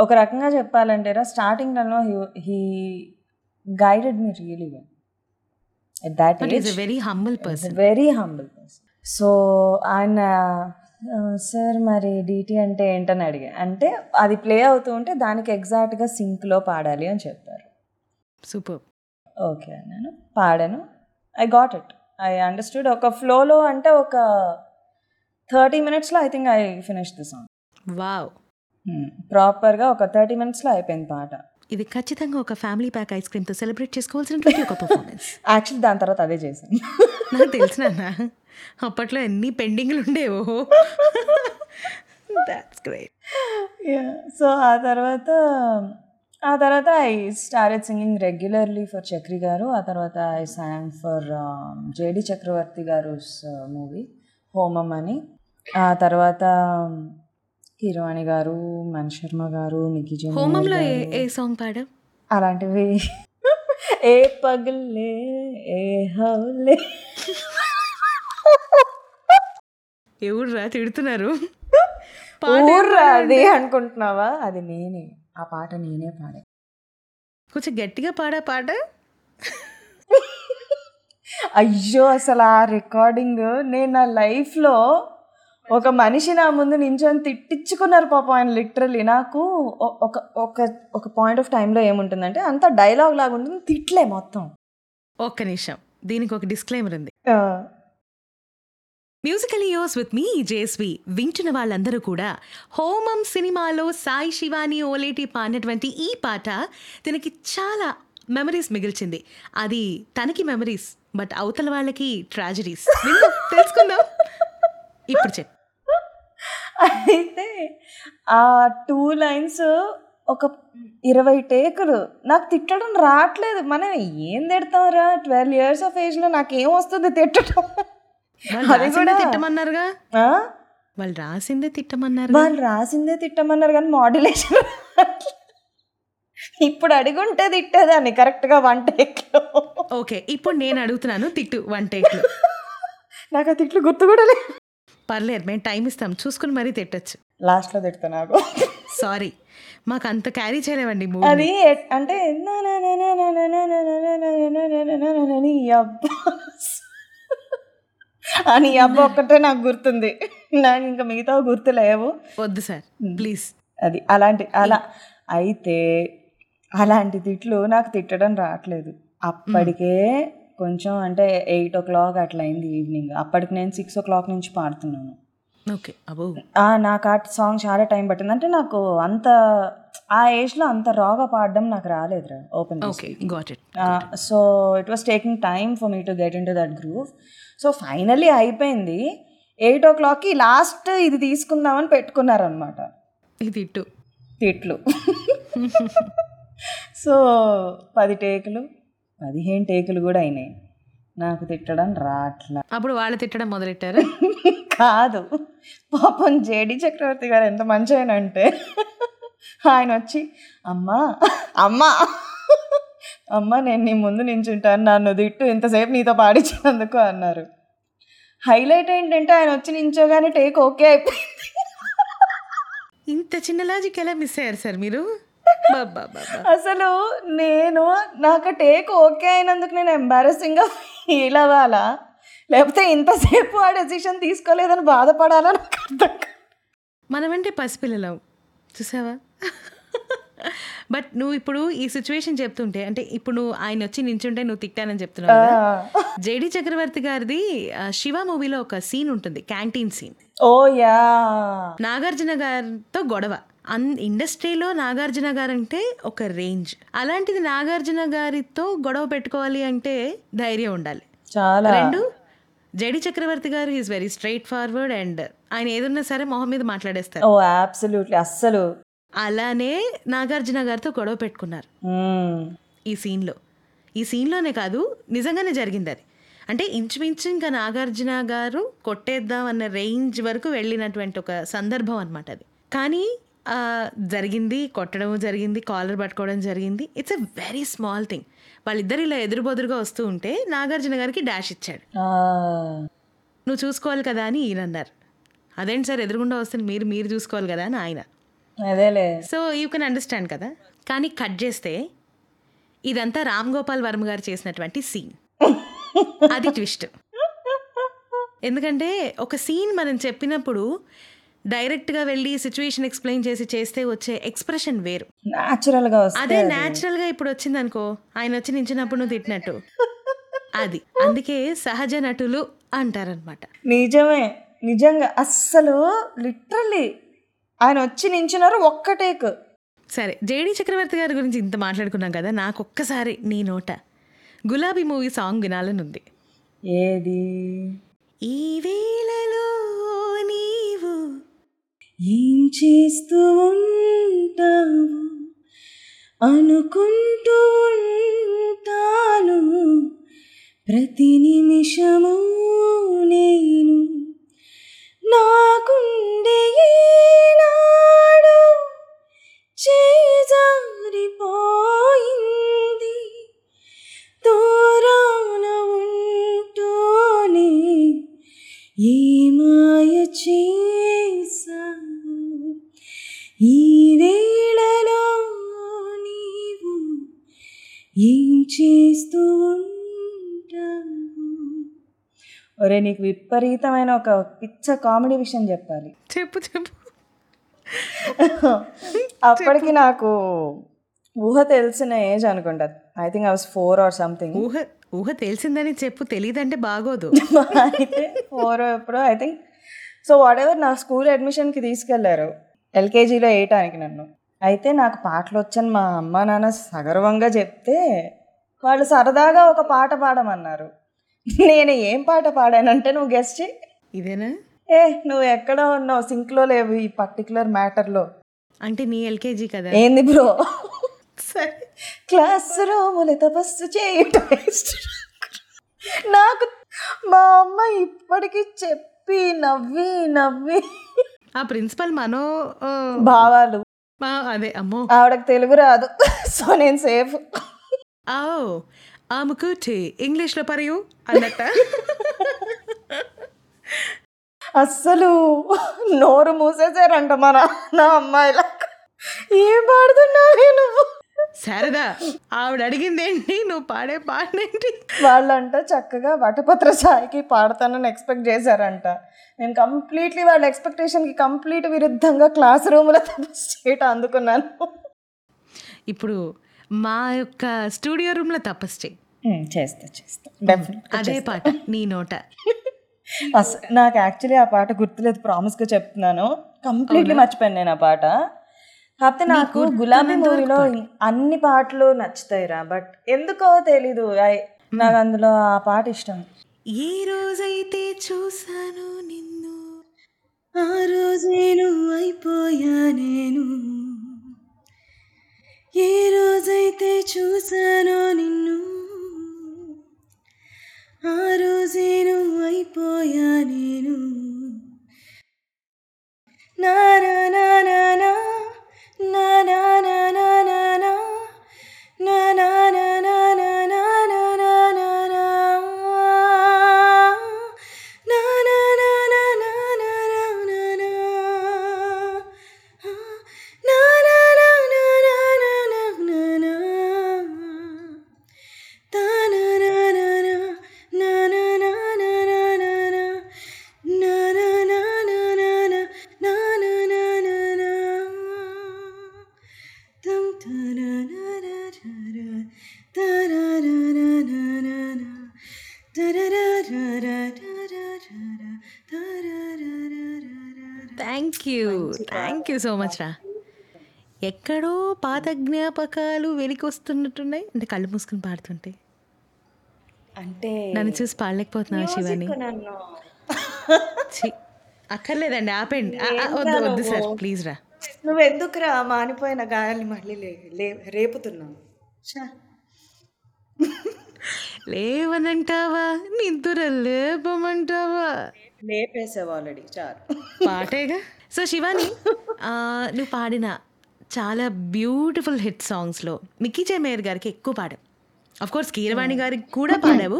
ఒక రకంగా చెప్పాలంటే రా స్టార్టింగ్లో he he guided me really well at that is very humble person very humble person so ఆయన సార్ మరి డీటీ అంటే ఏంటని అడిగా. అంటే అది ప్లే అవుతూ ఉంటే దానికి ఎగ్జాక్ట్గా సింక్లో పాడాలి అని చెప్పారు. సూపర్ ఓకే అన్నాను. పాడాను. I got it I understood ఒక ఫ్లోలో అంటే ఒక థర్టీ మినిట్స్లో I think I finish the song. Wow. ప్రాపర్గా ఒక థర్టీ మినిట్స్లో అయిపోయింది పాట. ఇది ఖచ్చితంగా ఒక ఫ్యామిలీ ప్యాక్ ఐస్ క్రీమ్తో సెలబ్రేట్ చేసుకోవాల్సినటువంటి ఒక పర్ఫార్మెన్స్ యాక్చువల్లీ దాని తర్వాత అదే చేశాను. నాకు తెలిసిన అప్పట్లో ఎన్ని పెండింగ్లు ఉండేవో దాట్స్ గ్రేట్ సో ఆ తర్వాత ఆ తర్వాత I started singing regularly for Chakri garu. ఆ తర్వాత I sang for JD Chakravarthy garu movie Homam అని ఆ తర్వాత కిరవాణి గారు మణి శర్మ గారు మికి హోమంలో ఏ. ఏ సాంగ్ పాడావు? అలాంటివి. ఏ పగలే ఏ హౌలే. ఎవరురా తిడుతున్నారు? అది అనుకుంటున్నావా? అది నేనే. ఆ పాట నేనే పాడే. కొంచెం గట్టిగా పాడా పాట? అయ్యో అసలు ఆ రికార్డింగ్ నేను నా లైఫ్లో ఒక మనిషి నా ముందు నించొని తిట్టించుకున్నారు పాపం ఆయన లిటరల్లీ నాకు ఒక ఒక ఒక పాయింట్ ఆఫ్ టైంలో ఏముంటుందంటే అంత డైలాగ్ లాగా ఉంటుంది. తిట్లే మొత్తం. ఒక్క నిమిషం. దీనికి ఒక డిస్క్లైమర్ ఉంది. మ్యూజికల్ ఇయోస్ విత్ మీ జేస్వి వింటున్న వాళ్ళందరూ కూడా హోమం సినిమాలో సాయి శివాని ఓలేటి పాడినటువంటి ఈ పాట తనకి చాలా మెమరీస్ మిగిల్చింది. అది తనకి మెమరీస్ బట్ అవతల వాళ్ళకి ట్రాజడీస్ తెలుసుకుందాం. ఇప్పుడు చెప్పు. అయితే ఆ టూ లైన్స్ ఒక ఇరవై టేకులు. నాకు తిట్టడం రావట్లేదు. మనం ఏం తిడతాంరా? ట్వెల్వ్ ఇయర్స్ ఆఫ్ ఏజ్లో నాకేం వస్తుంది తిట్టడం? వాళ్ళు అది రాసిందే కూడా తిట్టమన్నారుగా? వాళ్ళు రాసిందే తిట్టమన్నారు వాళ్ళు రాసిందే తిట్టమన్నారు కానీ మాడ్యులేషన్ ఇప్పుడు అడుగుంటే తిట్టేదాన్ని కరెక్ట్గా వన్ టేక్లో. ఓకే ఇప్పుడు నేను అడుగుతున్నాను తిట్టు వన్ టేక్లో. నాకు ఆ తిట్లు గుర్తు కూడా లేదు పర్లేదు మేము టైం ఇస్తాం చూసుకుని మరీ తిట్టచ్చు లాస్ట్లో తిడతా నాకు సారీ మాకు అంత క్యారీ చేయలేవండి అది అంటే అని అబ్బా ఒక్కటే నాకు గుర్తుంది నాకు ఇంకా మిగతా గుర్తు లేవు వద్దు సార్ ప్లీజ్ అది అలాంటి అలా అయితే అలాంటి తిట్లు నాకు తిట్టడం రావట్లేదు అప్పటికే కొంచెం అంటే ఎయిట్ ఓ క్లాక్ అట్లా అయింది ఈవినింగ్. అప్పటికి నేను సిక్స్ ఓ క్లాక్ నుంచి పాడుతున్నాను. ఓకే నాకు ఆ సాంగ్ చాలా టైం పట్టింది. అంటే నాకు అంత ఆ ఏజ్లో అంత రాగా పాడడం నాకు రాలేదురా open okay got it so it was taking time for me to get in to that groove so finally అయిపోయింది. ఎయిట్ ఓ క్లాక్కి లాస్ట్ ఇది తీసుకుందామని పెట్టుకున్నారనమాట తిట్లు. సో పది టేకులు. పదిహేను టేకులు కూడా అయినాయి. నాకు తిట్టడం రాట్లా. అప్పుడు వాళ్ళు తిట్టడం మొదలెట్టారు? కాదు. పాపం జేడి చక్రవర్తి గారు ఎంత మంచి ఆయన అంటే ఆయన వచ్చి అమ్మా అమ్మా అమ్మ నేను నీ ముందు నించుంటాను. నన్ను తిట్టు ఇంతసేపు నీతో పాడించినందుకు అన్నారు. హైలైట్ ఏంటంటే ఆయన వచ్చి నించోగానే టేక్ ఓకే అయిపోయింది. ఇంత చిన్న లాజిక్ ఎలా మిస్ అయ్యారు సార్ మీరు? అసలు నేను నాకు టేక్ ఓకే అయినందుకు నేను ఎంబారసింగ్గా ఫీల్ అవ్వాలా? లేకపోతే ఇంతసేపు ఆ డెసిషన్ తీసుకోలేదని బాధపడాలా నాకు అర్థం. మనమంటే పసిపిల్లలం. చూసావా? బట్ నువ్వు ఇప్పుడు ఈ సిచ్యువేషన్ చెప్తుంటే అంటే ఇప్పుడు నువ్వు ఆయన వచ్చి నించుంటే నువ్వు తిట్టానని చెప్తున్నావు జేడి చక్రవర్తి గారిది శివ మూవీలో ఒక సీన్ ఉంటుంది canteen scene oh yeah. Nagarjuna గారితో గొడవ. అన్ ఇండస్ట్రీలో నాగార్జున గారు అంటే ఒక రేంజ్. అలాంటిది నాగార్జున గారితో గొడవ పెట్టుకోవాలి అంటే ధైర్యం ఉండాలి. చాలా. రెండు JD Chakravarthy garu is very straightforward and ఆయన ఏదున్నా సరే మొహం మీద మాట్లాడేస్తారు. ఓ అబ్సల్యూట్లీ అస్సలు. అలానే నాగార్జున గారితో గొడవ పెట్టుకున్నారు. ఈ సీన్లో. ఈ సీన్లోనే కాదు నిజంగానే జరిగింది అది. అంటే ఇంచుమించు ఇంకా నాగార్జున గారు కొట్టేద్దాం అన్న రేంజ్ వరకు వెళ్ళినటువంటి ఒక సందర్భం అనమాట అది. కానీ జరిగింది కొట్టడం జరిగింది కాలర్ పట్టుకోవడం జరిగింది. It's a very small thing వాళ్ళిద్దరు ఇలా ఎదురుబొదురుగా వస్తూ ఉంటే నాగార్జున గారికి డాష్ ఇచ్చాడు. నువ్వు చూసుకోవాలి కదా అని ఈయన అన్నారు. అదేంటి సార్ ఎదురుగుండా వస్తే మీరు మీరు చూసుకోవాలి కదా అని ఆయన. అదేలే. సో యూ కెన్ అండర్స్టాండ్ కదా. కానీ కట్ చేస్తే ఇదంతా రామ్ గోపాల్ వర్మ గారు చేసినటువంటి సీన్ అది ట్విస్ట్ ఎందుకంటే ఒక సీన్ మనం చెప్పినప్పుడు డైరెక్ట్గా వెళ్ళి సిచ్యువేషన్ ఎక్స్ప్లెయిన్ చేసి చేస్తే వచ్చే ఎక్స్ప్రెషన్ వేరు. న్యాచురల్గా వస్తే అదే న్యాచురల్గా ఇప్పుడు వచ్చింది అనుకో ఆయన వచ్చి నించినప్పుడు నువ్వు తిట్టినట్టు. అది. అందుకే సహజ నటులు అంటారనమాట నిజమే. నిజంగా అస్సలు లిటరల్లీ ఆయన వచ్చి నించున్నారు ఒక్క టేక్. సరే జేడి చక్రవర్తి గారి గురించి ఇంత మాట్లాడుకున్నాం కదా నాకు ఒక్కసారి నీ నోట. గులాబీ మూవీ సాంగ్ వినాలని ఉంది ఏది? ఈ వేళలో ఏం చేస్తూ ఉంటావు? అనుకుంటూ ఉంటాను. ప్రతి నిమిషము నేను నాకుండే నాడు చేజారిపోయింది. దూరాన ఉంటూనే ఏ మాయ చేసావు ఈ వేళలో నీవు ఏం చేస్తూ ఒరే నీకు విపరీతమైన ఒక పిచ్చ కామెడీ విషయం చెప్పాలి. చెప్పు చెప్పు. అప్పటికి నాకు ఊహ తెలిసిన ఏజ్ అనుకుంటా. I think I was four or something ఊహ ఊహ తెలిసిందని చెప్పు తెలియదంటే బాగోదు. అయితే ఫోర్ ఎప్పుడో I think so whatever నా స్కూల్ అడ్మిషన్కి తీసుకెళ్ళారు. ఎల్కేజీలో వేయటానికి నన్ను. అయితే నాకు పాటలు వచ్చని మా అమ్మ నాన్న సగర్వంగా చెప్తే వాళ్ళు సరదాగా ఒక పాట పాడమన్నారు. నేను ఏం పాట పాడానంటే నువ్వు గెస్ట్ చేయి. ఇదేనా? ఏ నువ్వు ఎక్కడ ఉన్నావు? సింక్లో లేవు ఈ పర్టికులర్ మ్యాటర్లో అంటే నీ ఎల్కేజీ కదా? ఏంది బ్రో సరే. క్లాస్ రూములు తపస్సు చేయుట నాకు మా అమ్మ ఇప్పటికీ చెప్పి నవ్వి నవ్వి ఆ ప్రిన్సిపల్ మనో భావాలు. అదే అమ్మో. ఆవిడకి తెలుగు రాదు. సో నేను సేఫ్. ఓ ఆమెకుటి ఇంగ్లీష్లో పరియు అన్నట్ట. అస్సలు నోరు మూసేసారంట మన నా అమ్మాయిలా ఏం పాడుతున్నావు నేను శారదా ఆవిడ అడిగింది ఏంటి నువ్వు పాడే పాడేంటి వాళ్ళంట చక్కగా వటపత్ర సాయికి పాడతానని ఎక్స్పెక్ట్ చేశారంట. నేను కంప్లీట్లీ వాళ్ళ ఎక్స్పెక్టేషన్కి కంప్లీట్ విరుద్ధంగా క్లాస్ రూమ్లో తపస్సు చేయటం అందుకున్నాను. ఇప్పుడు మా యొక్క స్టూడియో రూమ్లో తపస్సు చెయ్యి చేస్తా చేస్తా. అదే పాట నీ నోట. అసలు నాకు యాక్చువల్లీ ఆ పాట గుర్తులేదు ప్రామిస్గా చెప్తున్నాను. కంప్లీట్లీ మర్చిపోయాను నేను ఆ పాట. కాకపోతే నాకు గులాబీ మూవీలో అన్ని పాటలు నచ్చుతాయిరా బట్ ఎందుకో తెలీదు. నాకు అందులో ఆ పాట ఇష్టం. ఏ రోజైతే చూసాను సో మచ్ రా ఎక్కడో పాత జ్ఞాపకాలు వెలికొస్తున్నట్టున్నాయి. అంటే కళ్ళు మూసుకుని పాడుతుంటే. అంటే నన్ను చూసి పాడలేకపోతున్నావు శివాని? అక్కర్లేదండి ఆపండి వద్దు వద్దు సార్ ప్లీజ్ రా. నువ్వు ఎందుకురా మానిపోయిన గాయాల్ని మళ్ళీ రేపుతున్నావు. లేవనంటావా? నిద్ర లేపమంటావా? లేపేసావు ఆల్రెడీ చాలు. పాటేగా? సో శివాని ఆ, నువ్వు పాడిన చాలా బ్యూటిఫుల్ హిట్ సాంగ్స్లో మిక్కీ జే మేయర్ గారికి ఎక్కువ పాడావు. అఫ్ కోర్స్ కీరవాణి గారికి కూడా పాడావు.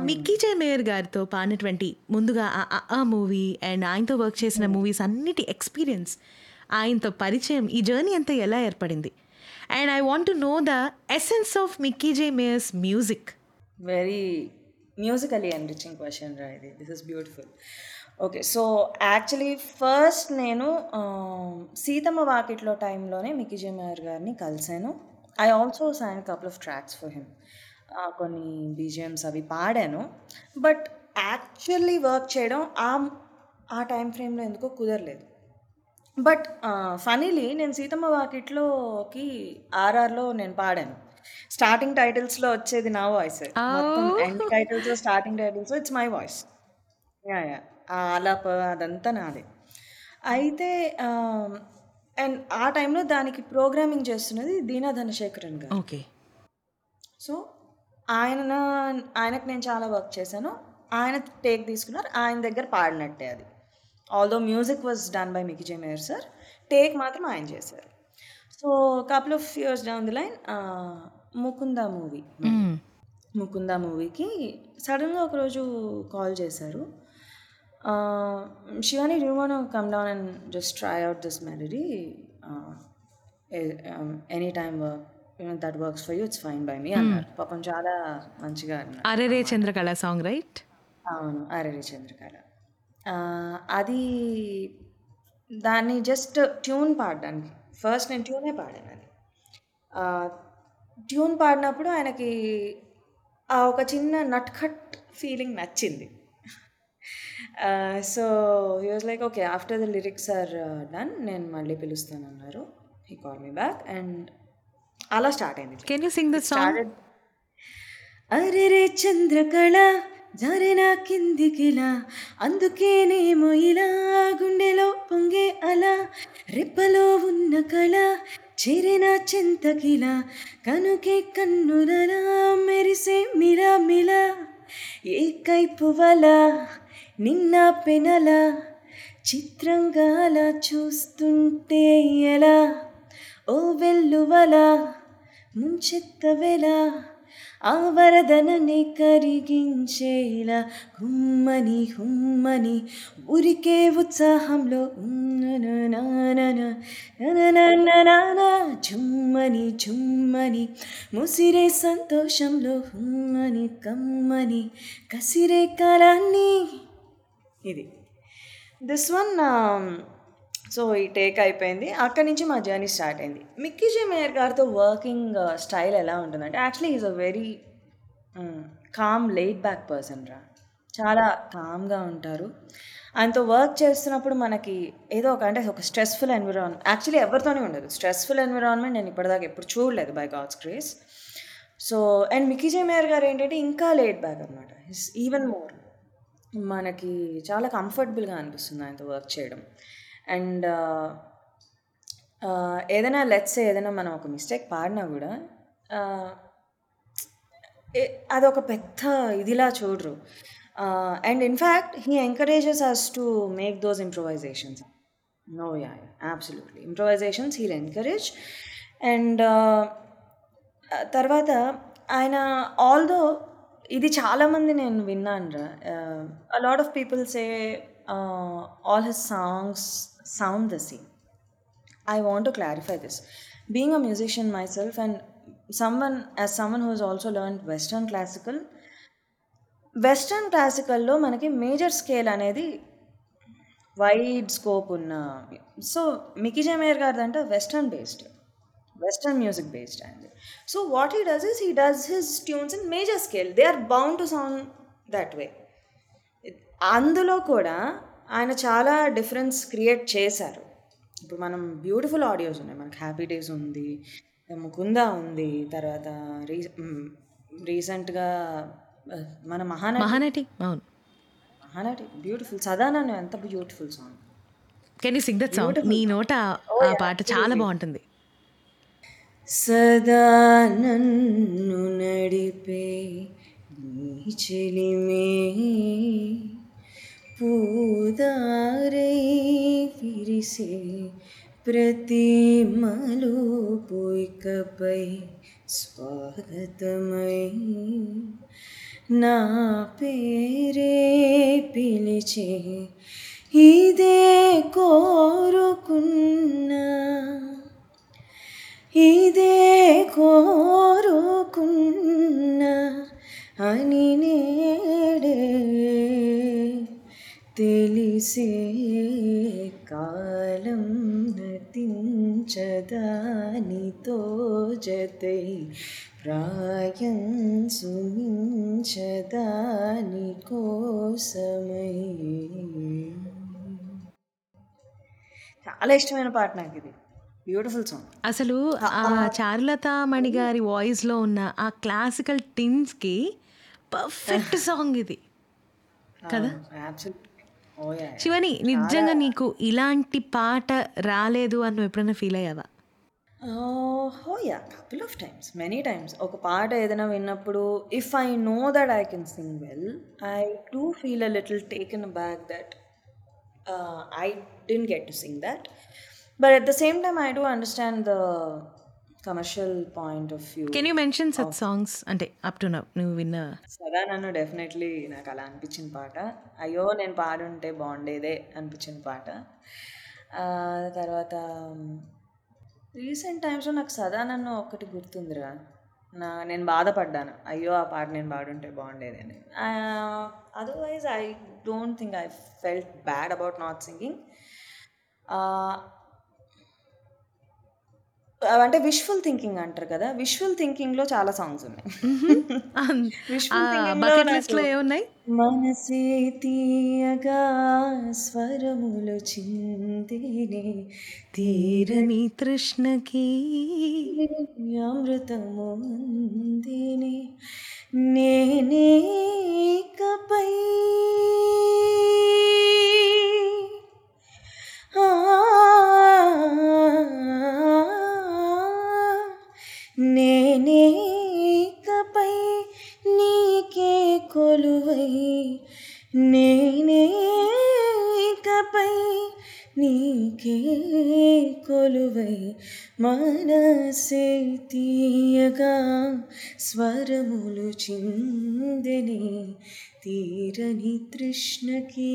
మిక్కీ జే మేయర్ గారితో పాడినటువంటి ముందుగా ఆ- మూవీ అండ్ ఆయనతో వర్క్ చేసిన మూవీస్ అన్నిటి ఎక్స్పీరియన్స్ ఆయనతో పరిచయం ఈ జర్నీ అంతా ఎలా ఏర్పడింది? And I want to know the essence of Mickey J Meyer's music very musically enriching question రా ఇది this is beautiful okay. So actually first నేను సీతమ్మ వాకిట్లో టైంలోనే మిక్కీ జేమర్ గారిని కలిశాను. I also sign couple of tracks for him కొన్ని BGMs అవి పాడాను. బట్ యాక్చువల్లీ వర్క్ చేయడం ఆ ఆ టైం ఫ్రేమ్లో ఎందుకో కుదరలేదు. బట్ ఫనీలీ నేను సీతమ్మ వాకిట్లోకి ఆర్ఆర్లో నేను పాడాను. స్టార్టింగ్ టైటిల్స్లో వచ్చేది నా వాయిస్. మొత్తం end titles starting titles it's my voice yeah yeah ఆ ఆలాప అదంతా నాదే. అయితే అండ్ ఆ టైంలో దానికి ప్రోగ్రామింగ్ చేస్తున్నది దీనా ధనశేఖరన్ గారు. ఓకే. సో ఆయన ఆయనకు నేను చాలా వర్క్ చేశాను. ఆయన టేక్ తీసుకున్నారు. ఆయన దగ్గర పాడినట్టే అది. Although music was done by Mickey J Meyer sir take మాత్రం ఆయన చేశారు. So couple of years down the line Mukunda movie Mukunda మూవీకి సడన్గా ఒకరోజు కాల్ చేశారు. Shivani do want come down and just try out this melody any time that works for you it's fine by me అన్నారు. పాపం చాలా మంచిగా అరే రే చంద్రకళ సాంగ్ రైట్ అవును అరే రే చంద్రకళ అది దాన్ని జస్ట్ ట్యూన్ పాడడానికి. ఫస్ట్ నేను ట్యూనే పాడాను అది. ట్యూన్ పాడినప్పుడు ఆయనకి ఆ ఒక చిన్న నట్కట్ ఫీలింగ్ నచ్చింది. So he was like okay after the lyrics are done నేను మళ్ళీ పిలుస్తాను అన్నారు he call me back and అలా స్టార్ట్ అయింది can you sing the song అరే రే చంద్రకళ జారినా కిందికిలా అందుకేనేమో ఇలా గుండెలో పొంగే అలా రెప్పలో ఉన్న కళ చేరిన చింతకిలా కనుకే కన్నులలా మెరిసే మిలా మిలా ఏ కైపు వల నిన్న పెనల అలా చూస్తుంటే ఎలా? ఓ వెల్లువల ముంచెత్తవెలా ఆ వరదనని కరిగించేలా హుమ్మని హుమ్మని ఉరికే ఉత్సాహంలో జుమ్మని జుమ్మని ముసిరే సంతోషంలో హుమ్మని కమ్మని కసిరే కాలాన్ని ఇది. దిస్ వన్ సో ఈ టేక్ అయిపోయింది. అక్కడి నుంచి మా జర్నీ స్టార్ట్ అయింది. మిక్కీ జే మేయర్ గారితో వర్కింగ్ స్టైల్ uh, ఎలా ఉంటుందంటే actually is a very calm laid back person రా. చాలా కామ్గా ఉంటారు. ఆయనతో వర్క్ చేస్తున్నప్పుడు మనకి ఏదో ఒక అంటే ఒక స్ట్రెస్ఫుల్ ఎన్విరాన్మెంట్ యాక్చువల్లీ ఎవరితోనే ఉండదు. స్ట్రెస్ఫుల్ ఎన్విరాన్మెంట్ నేను ఇప్పటిదాకా ఎప్పుడు చూడలేదు by God's grace so and Mickey J Meyer garu ఏంటంటే ఇంకా లేట్ బ్యాక్ అనమాట ఈవెన్ మోర్ మనకి చాలా కంఫర్టబుల్గా అనిపిస్తుంది ఆయనతో వర్క్ చేయడం. అండ్ ఏదైనా లెట్స్ ఏదైనా మనం ఒక మిస్టేక్ పాడినా కూడా అది ఒక అదొక పెద్ద ఇదిలా చూడరు. And in fact he encourages us to make those improvisations no yeah absolutely improvisations he'll encourage and తర్వాత ఆయన ఆల్దో ఇది చాలామంది నేను విన్నానురా a lot of people say all his songs sound the same I want to clarify this being a musician myself and someone as someone who is also learn western classical western క్లాసికల్లో మనకి major scale అనేది wide scope ఉన్న so Mickey జమేర్ గారిదంటే western based western music based అండి. So what he does is he does his tunes in major scale they are bound to sound that way అందులో కూడా ఆయన చాలా difference create చేశారు. ఇప్పుడు మనం బ్యూటిఫుల్ ఆడియోస్ ఉన్నాయి. మనకి హ్యాపీ డేస్ ఉంది ముకుంద ఉంది తర్వాత రీ రీసెంట్గా మన మహానటి మహానటి అవును. మహానటి బ్యూటిఫుల్ సదానన్ను ఎంత beautiful song can you sing that song నీ నోట ఆ పాట చాలా బాగుంటుంది. సదా నన్ను నడిపే నీ చెలిమే. పూదారై విరిసే ప్రతి మలుపు ఇకపై స్వాగతమై. నా పేరే పిలిచే ఇదే కోరుకున్నా ఇదే కోరుకున్న అని నేడే తెలిసే కాలం నటించదానితో జతై ప్రాయం సుమించదాని కోసమై చాలా ఇష్టమైన పాట నాకు ఇది బ్యూటిఫుల్ సాంగ్ అసలు ఆ చారులత మణి గారి వాయిస్లో ఉన్న ఆ క్లాసికల్ టిన్స్కి పర్ఫెక్ట్ సాంగ్ ఇది. కదా? యా శివని నిజంగా నీకు ఇలాంటి పాట రాలేదు అని నువ్వు ఎప్పుడైనా ఫీల్ అయ్యావా? Yeah couple of times many times ఒక పాట ఏదైనా విన్నప్పుడు if I know that I can sing well I do feel a little taken back that I didn't get to sing that but at the same time I do understand the commercial point of view can you mention such songs అంటే up to now నువ్వు విన్న? సదా నన్ను definitely నాకు అలా అనిపించిన పాట. అయ్యో నేను పాడుంటే బాగుండేదే అనిపించిన పాట. ఆ, తర్వాత రీసెంట్ టైమ్స్లో నాకు సదా నన్ను ఒక్కటి గుర్తుందిరా. నా నేను బాధపడ్డాను. అయ్యో ఆ పాట నేను పాడుంటే బాగుండేది అని. Otherwise I don't think I felt bad about not singing అంటే విష్ఫుల్ థింకింగ్ అంటారు కదా. విష్ఫుల్ థింకింగ్లో చాలా సాంగ్స్ ఉన్నాయి. లో లో మనసే తీయగా స్వరములు చిందినే తీరని తృష్ణకి అమృతము నేనే కపై నేనే కపై నీకే కొలువై నేనే కపై నీకే కొలువై మనసే తీయగా స్వరములు చిందని తీరని తృష్ణకి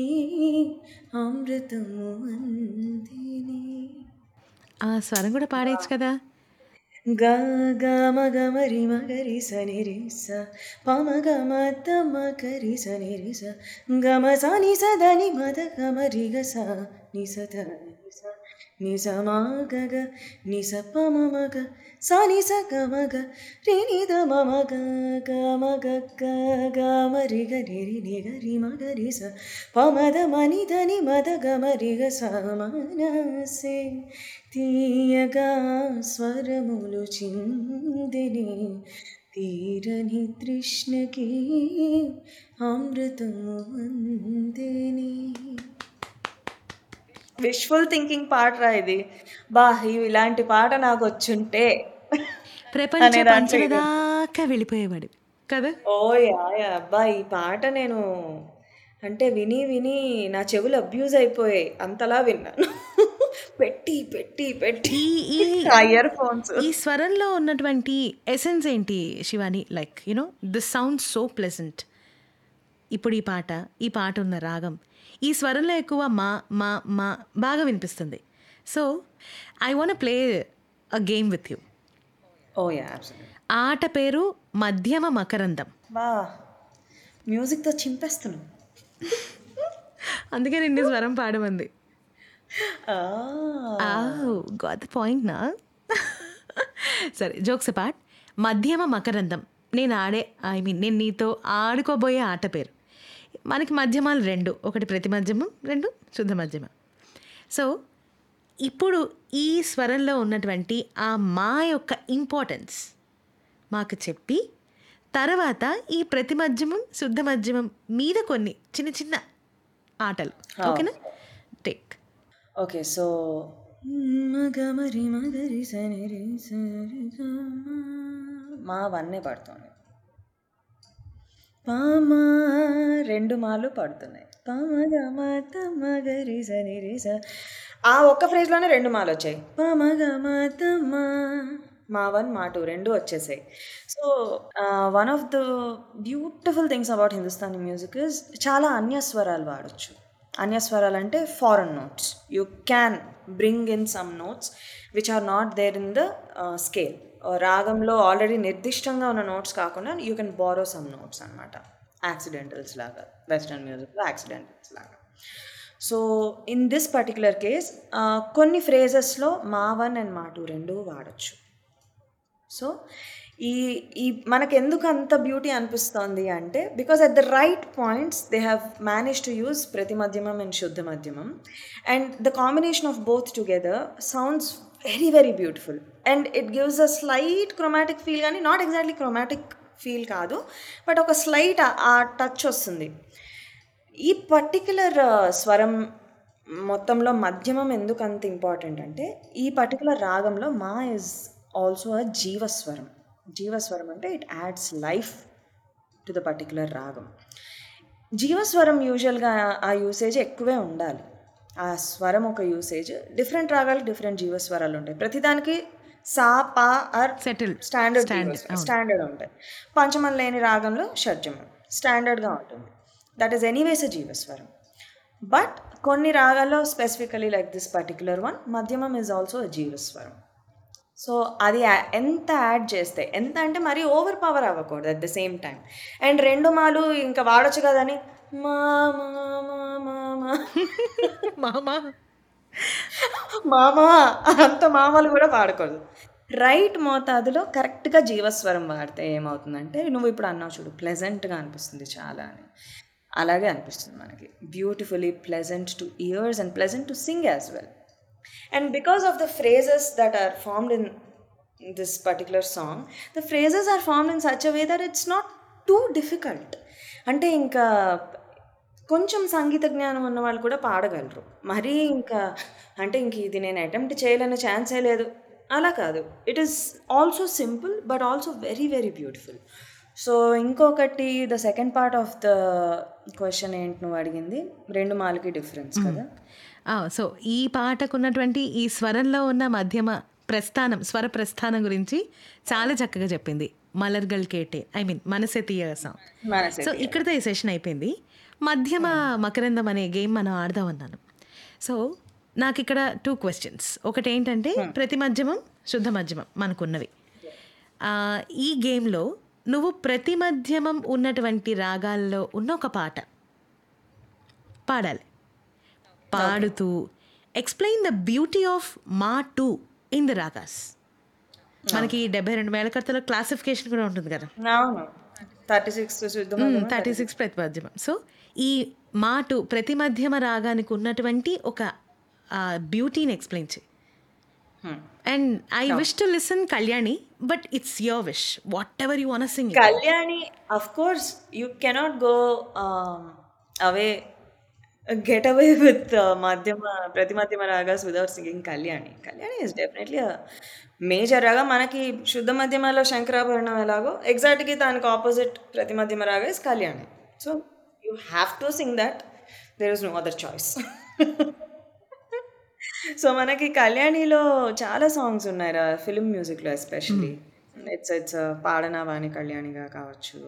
అమృతము అందిని. ఆ స్వరం కూడా పాడేయచ్చు కదా? గ గ మ గ మ రి మ గ రి స ని రి స ప మ గ మ త మ గ రి స ని రి స గ మ స ని స ద ని మ ద గ మ రి గ స ని స ద ని స ని స మ గ గ ని స ప మ మ గ స ని స గ మ గ రి ని ద మ మ గ గ మ గ గ గ మ రి గ రి రి ని గ రి మ గ రి స ప మ ద మ ని ద ని మ ద గ మ రి గ స మనసే తీయగా స్వరములు చిందిని తీరని తృష్ణకి అమృతము అందిని విష్ఫుల్ థింకింగ్ పాట రా ఇది. బా ఇవి ఇలాంటి పాట నాకు వచ్చుంటే ప్రపంచ. దాకా వెళ్ళిపోయేవాడు కదా? Oh yeah. అబ్బా ఈ పాట నేను అంటే విని విని నా చెవులు అబ్యూజ్ అయిపోయాయి. అంతలా విన్నాను. పెట్టి పెట్టి పెట్టి. ఈ ఇయర్ ఫోన్స్ ఈ స్వరంలో ఉన్నటువంటి ఎసెన్స్ ఏంటి Shivani? Like you know this sound so pleasant ఇప్పుడు ఈ పాట ఈ పాట ఉన్న రాగం. ఈ స్వరంలో ఎక్కువ మా మా మా బాగా వినిపిస్తుంది. So I want play a game with you oh yeah ఆట పేరు మధ్యమ మకరందం. బా మ్యూజిక్తో చింపేస్తున్నాం అందుకే నిన్ను స్వరం పాడమంది. గాట్ ద పాయింట్ నా సరే జోక్స్ పార్ట్ మధ్యమ మకరందం. నేను ఆడే ఐ మీన్ నేను నీతో ఆడుకోబోయే ఆట పేరు. మనకి మధ్యమాలు రెండు. ఒకటి ప్రతి మధ్యమం రెండు శుద్ధ మధ్యమం. సో ఇప్పుడు ఈ స్వరంలో ఉన్నటువంటి ఆ మా యొక్క ఇంపార్టెన్స్ మాకు చెప్పి తర్వాత ఈ ప్రతి మధ్యమం శుద్ధ మధ్యమం మీద కొన్ని చిన్న చిన్న ఆటలు. ఓకేనా టేక్ ఓకే సో మగమరి మగరి సని రి సరి మా వన్నే పడుతుంది. పామ రెండు మాలు పడుతున్నాయి. పామ గమ సని రి స. ఆ ఒక్క ఫ్రేజ్లోనే రెండు మాలు వచ్చాయి. పామ గమ తమ మా వన్ మా టూ రెండు వచ్చేసాయి. So one of the beautiful things about Hindustani music is చాలా అన్యస్వరాలు వాడచ్చు. అన్యస్వరాలు అంటే foreign notes you can bring in some notes which are not there in the scale రాగంలో ఆల్రెడీ నిర్దిష్టంగా ఉన్న నోట్స్ కాకుండా you can borrow some notes అనమాట యాక్సిడెంటల్స్ లాగా వెస్ట్రన్ మ్యూజిక్లో యాక్సిడెంటల్స్ లాగా. So in this particular case కొన్ని ఫ్రేజెస్లో మా వన్ అండ్ మా టూ రెండు వాడచ్చు. సో ఈ ఈ మనకు ఎందుకు అంత బ్యూటీ అనిపిస్తోంది అంటే because at the right points they have manage to use ప్రతి మధ్యమం అండ్ శుద్ధ మధ్యమం and the combination of both together sounds very very beautiful and it gives a slight chromatic feel కానీ నాట్ ఎగ్జాక్ట్లీ క్రొమాటిక్ ఫీల్ కాదు but ఒక slight ఆ touch వస్తుంది. ఈ particular uh, స్వరం మొత్తంలో మధ్యమం ఎందుకు అంత ఇంపార్టెంట్ అంటే ఈ పర్టికులర్ రాగంలో మా ఇస్ ఆల్సో అ జీవస్వరం. జీవస్వరం అంటే it adds life to the particular రాగం. జీవస్వరం యూజువల్గా ఆ యూసేజ్ ఎక్కువే ఉండాలి. ఆ స్వరం ఒక యూసేజ్ డిఫరెంట్ రాగాలు డిఫరెంట్ జీవస్వరాలు ఉంటాయి. ప్రతిదానికి సా పా ఆర్ సెటిల్ స్టాండర్డ్. స్టాండర్డ్ ఉంటాయి. పంచమం లేని రాగంలో షడ్జమం. స్టాండర్డ్గా ఉంటుంది. దట్ ఈస్ ఎనీవేస్ అ జీవస్వరం. బట్ కొన్ని రాగాల్లో specifically like this particular one మధ్యమం is also జీవస్వరం. సో అది ఎంత యాడ్ చేస్తే ఎంత అంటే మరీ ఓవర్ పవర్ అవ్వకూడదు at the same time. And రెండు మాలు ఇంకా వాడచ్చు కదని మామా? మామా అంత మామలు కూడా వాడకూడదు. రైట్ మోతాదులో కరెక్ట్గా జీవస్వరం వాడితే ఏమవుతుందంటే నువ్వు ఇప్పుడు అన్నావు చూడు ప్లెజెంట్గా అనిపిస్తుంది చాలా అని. అలాగే అనిపిస్తుంది మనకి. Beautifully pleasant to ears and pleasant to sing as well and because of the phrases that are formed in this particular song the phrases are formed in such a way that it's not too difficult అంటే ఇంకా కొంచెం సంగీత జ్ఞానం ఉన్న వాళ్ళు కూడా పాడగలరు. మరీ ఇంకా అంటే ఇంక ఇది నేను అటెంప్ట్ చేయలేని ఛాన్సే లేదు. అలా కాదు. It is also simple but also very very beautiful so ఇంకొకటి the second part of the question ఏంటి నువ్వు అడిగింది? రెండు మాలకి డిఫరెన్స్ కదా? సో ఈ పాటకు ఉన్నటువంటి ఈ స్వరంలో ఉన్న మధ్యమ ప్రస్థానం స్వర ప్రస్థానం గురించి చాలా చక్కగా చెప్పింది. మలర్గల్ కేటే ఐ మీన్ మనసే తీయ సాంగ్. మనసే సో ఇక్కడితో ఈ సెషన్ అయిపోయింది. మధ్యమ మకరందం అనే గేమ్ మనం ఆడదాం అన్నాను. సో నాకు ఇక్కడ టూ క్వశ్చన్స్ ఒకటి ఏంటంటే ప్రతి మధ్యమం శుద్ధ మధ్యమం మనకున్నవి. ఈ గేమ్లో నువ్వు ప్రతి మధ్యమం ఉన్నటువంటి రాగాల్లో ఉన్న ఒక పాట పాడాలి. పాడుతూ ఎక్స్ప్లెయిన్ ద బ్యూటీ ఆఫ్ మా టూ ఇన్ ద రాగాస్ మనకి డెబ్బై రెండు మేళకర్తలో క్లాసిఫికేషన్ కూడా ఉంటుంది కదా. థర్టీ సిక్స్ శుద్ధం థర్టీ సిక్స్ ప్రతి మధ్యమం సో ఈ మాటు ప్రతి మధ్యమ రాగానికి ఉన్నటువంటి ఒక బ్యూటీని ఎక్స్ప్లెయిన్ చేయి. And I wish to listen Kalyani but it's your wish whatever you want sing Kalyani of course you cannot go away get away with madhyama prati madhyama ragas without singing Kalyani. Kalyani is definitely major raga. మనకి శుద్ధ మధ్యమలో శంకరాభరణం ఎలాగో ఎగ్జాక్ట్గా దానికి opposite prati madhyama raga is Kalyani. So you have to sing that there is no other choice so మనకి కళ్యాణిలో చాలా songs ఉన్నాయి రా ఫిలిం మ్యూజిక్లో ఎస్పెషలీ ఇట్స్ ఇట్స్ పాడనా వాణి కళ్యాణిగా కావచ్చు.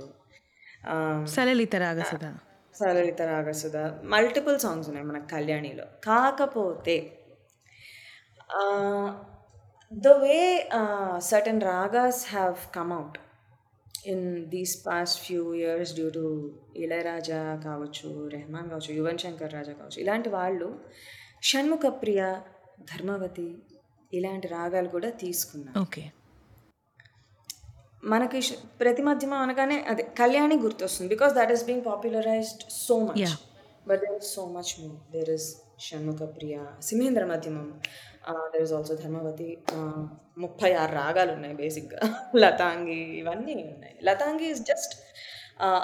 సలలిత రాగ సుధా సలలిత రాగసుధ. మల్టిపుల్ సాంగ్స్ ఉన్నాయి మన కళ్యాణిలో. కాకపోతే the way certain ragas have come in these past few years due to Ilaiyaraaja కావచ్చు రెహమాన్ కావచ్చు యువన్ శంకర్ రాజా కావచ్చు ఇలాంటి వాళ్ళు షణ్ముఖ ప్రియ ధర్మవతి ఇలాంటి రాగాలు కూడా తీసుకున్నారు. ఓకే. మనకి ప్రతి మధ్యమ అనగానే అదే కళ్యాణి గుర్తొస్తుంది. Because that is being popularised so much. But there is so much more there is Shanmukhapriya Simhendramadhyamam there is also Dharmavati uh, ముప్పై ఆరు రాగాలు ఉన్నాయి బేసిక్గా లతాంగి ఇవన్నీ ఉన్నాయి. Latangi is just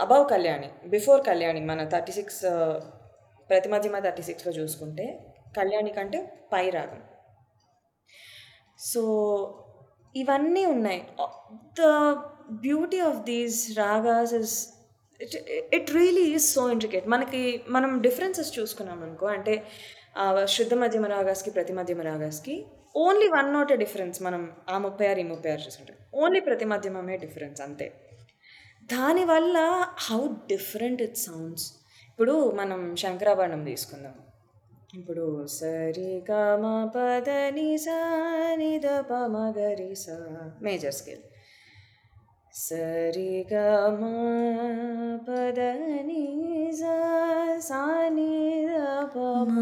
above Kalyani. Before Kalyani మన థర్టీ సిక్స్ ప్రతి మధ్యమ థర్టీ సిక్స్లో చూసుకుంటే కళ్యాణి కంటే పై రాగం. సో ఇవన్నీ ఉన్నాయి. The beauty of these ragas is it it really is so intricate మనకి మనం డిఫరెన్సెస్ చూసుకున్నాం అనుకో అంటే శుద్ధ మధ్యమ రాగాస్కి ప్రతి మధ్యమ రాగాస్కి ఓన్లీ వన్ నోట్ డిఫరెన్స్ మనం ఆ ముప్పై ఆరు ఈ ముప్పై ఆరు చూసుకుంటే. ఓన్లీ ప్రతి మధ్యమమే డిఫరెన్స్ అంతే. దానివల్ల హౌ డిఫరెంట్ ఇట్ సౌండ్స్ ఇప్పుడు మనం శంకరాభరణం తీసుకుందాం. ఇప్పుడు సరి గమ పద ని సా ద ప మ మేజర్ స్కేల్. సరి గమ పద ని సా ని ద ప మ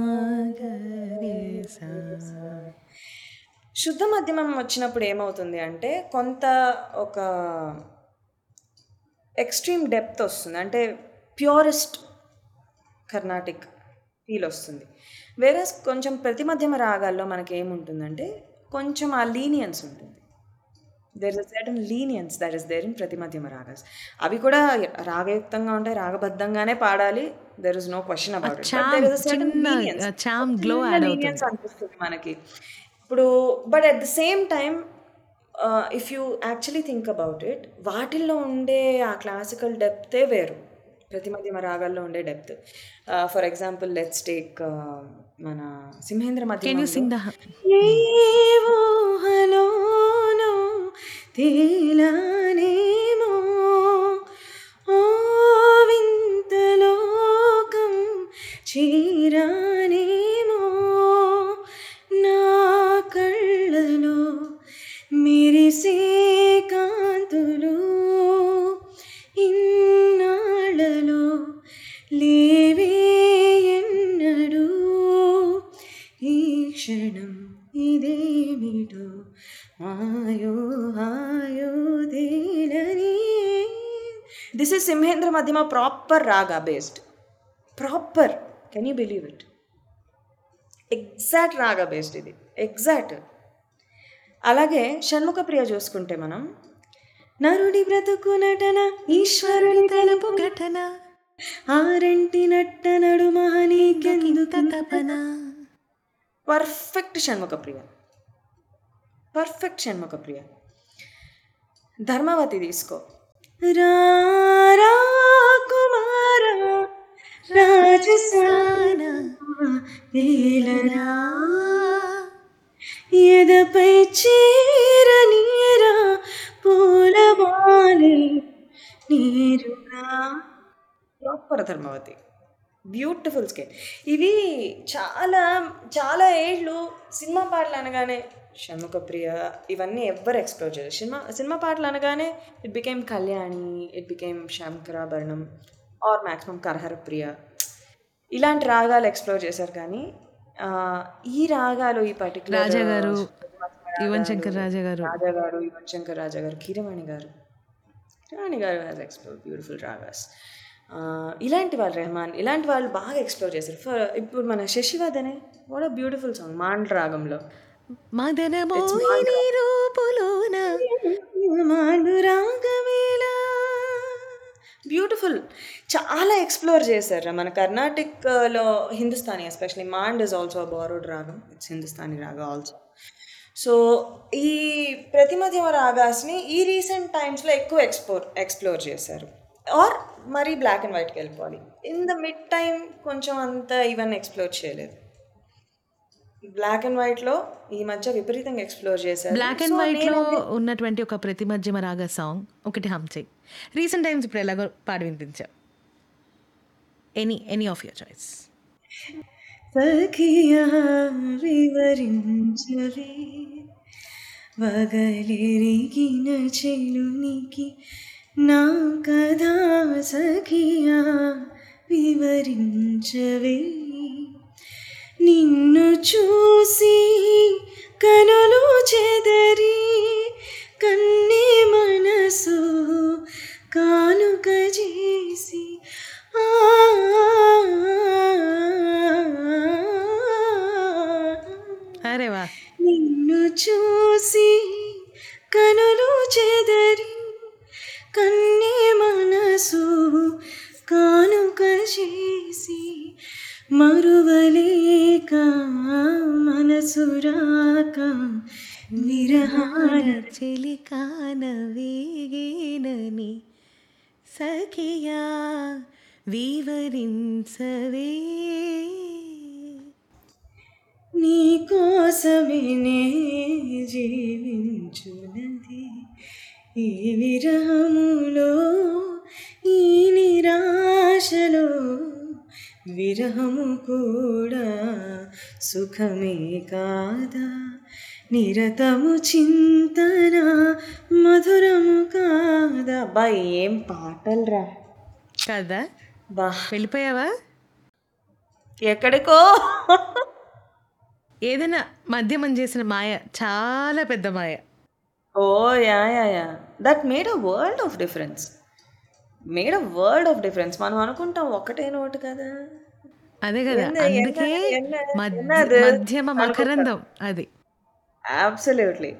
శుద్ధ మధ్యమం వచ్చినప్పుడు ఏమవుతుంది అంటే కొంత ఒక ఎక్స్ట్రీమ్ డెప్త్ వస్తుంది. అంటే ప్యూరెస్ట్ కర్ణాటిక్ ఫీల్ వస్తుంది వేరే కొంచెం ప్రతి మధ్యమ రాగాల్లో మనకి ఏముంటుందంటే కొంచెం ఆ లీనియన్స్ ఉంటుంది. There is certain lenience that is there in pratimadhyama ragas. అవి కూడా రాగయుక్తంగా ఉంటాయి రాగబద్ధంగానే పాడాలి there is no question about. అనిపిస్తుంది మనకి. ఇప్పుడు but at the same time if you actually think about it వాటిల్లో ఉండే ఆ క్లాసికల్ డెప్తే వేరు. ప్రతి మధ్యమ రాగాల్లో ఉండే depth. For example let's take మన సింహేంద్ర కెన్ యూ మధ్య సింగ్ ద ఏవో హలోనో తేలానేమో. ఓ వింత లోకం చీరానేమో. నా కళ్ళలో మెరిసే కాంతులు is Simhendramadhyama proper raga based proper can you believe it exact raga based ఇది. ఎగ్జాక్ట్ అలాగే షణ్ముఖ ప్రియ చూసుకుంటే మనం నరుడి బ్రతుకు నటన ఈశ్వరుని తలపు ఘటన ఆరంటి నట్ట ఇంత తపన. Perfect Shanmukhapriya. Perfect Shanmukhapriya. Dharmavati తీసుకో. రారా కుమార రాజసాన నీలరా ఎదపై చీర నీరా పూలమాలి నీరుగా ప్రాపర్ ధర్మవతి. బ్యూటిఫుల్ స్కేల్ ఇవి చాలా చాలా ఏళ్ళు సినిమా పాటలు అనగానే షణ్ముఖ ప్రియ ఇవన్నీ ఎవ్వరు ఎక్స్ప్లోర్ చేయరు సినిమా సినిమా పాటలు అనగానే it became Kalyani it became Shankarabharanam or maximum Kharaharapriya. ఇలాంటి రాగాలు ఎక్స్ప్లోర్ చేశారు కానీ ఈ రాగాలు ఈ పర్టికులర్ రాజా గారు, యువన్ శంకర్ రాజా గారు రాజా గారు యువన్ శంకర్ రాజా గారు కీరవాణి గారు. కీరవాణి గారు హ్యాస్ ఎక్స్ప్లోర్ బ్యూటిఫుల్ రాగాస్. ఇలాంటి వాళ్ళు రెహమాన్ ఇలాంటి వాళ్ళు బాగా ఎక్స్ప్లోర్ చేశారు. ఫర్ ఇప్పుడు మన శశివర్ధనే వాట్ బ్యూటిఫుల్ సాంగ్ మాండ్ రాగంలో మదన మోహిని రూపులోన బ్యూటిఫుల్ చాలా ఎక్స్ప్లోర్ చేశారు. మన కర్ణాటిక్లో Hindustani especially Maand is also borrowed రాగం. It's Hindustani raga also so ఈ ప్రతిమధ్యమ రాగాస్ని ఈ రీసెంట్ టైమ్స్లో ఎక్కువ ఎక్స్ప్లోర్ ఎక్స్ప్లోర్ చేశారు. ఆర్ మరీ బ్లాక్ అండ్ వైట్కి వెళ్ళిపోవాలి. ఇన్ ద మిడ్ టైం కొంచెం అంత ఇవన్నీ ఎక్స్ప్లోర్ చేయలేదు. బ్లాక్ అండ్ వైట్లో ఈ మధ్య విపరీతంగా ఎక్స్ప్లోర్ చేశారు. బ్లాక్ అండ్ వైట్లో ఉన్నటువంటి ఒక ప్రతి మధ్యమ రాగ సాంగ్ ఒకటి హమ్ చేయి. రీసెంట్ టైమ్స్ ఇప్పుడు ఎలాగో పాడి వినిపించావు? Any any of your choice సఖియా వివరించవే వగలెరిగిన చెలునికి నా కథా సఖియా వివరించవే. నిన్ను చూసి కనులు చెదరి కన్నే మనసు కానుక చేసి. అరే వా. నిన్ను చూసి కనులు చెదరి కన్నే మనసు కానుక చేసి. మరువలేక మనసురాక నిరహార చెలికాన వేగేనని సఖియా వివరించవే నీ కోసమే నే జీవించునది ఈ విరహములో ఈ నిరాశలో విరహము కూడా సుఖమే కాదా? నిరతము చింతన మధురము కాదా? బా ఏం పాటలు రా కదా? బా. వెళ్ళిపోయావా? ఎక్కడికో? ఏదైనా మధ్యమం చేసిన మాయ చాలా పెద్ద మాయ. ఓ yeah yeah yeah. That made a world of difference. Made a world of difference మనం అనుకుంటాం ఒకటే నోటు కదా. అదే కదా. అందుకే మధ్యమ మకరందం అది. అబ్సల్యూట్లీ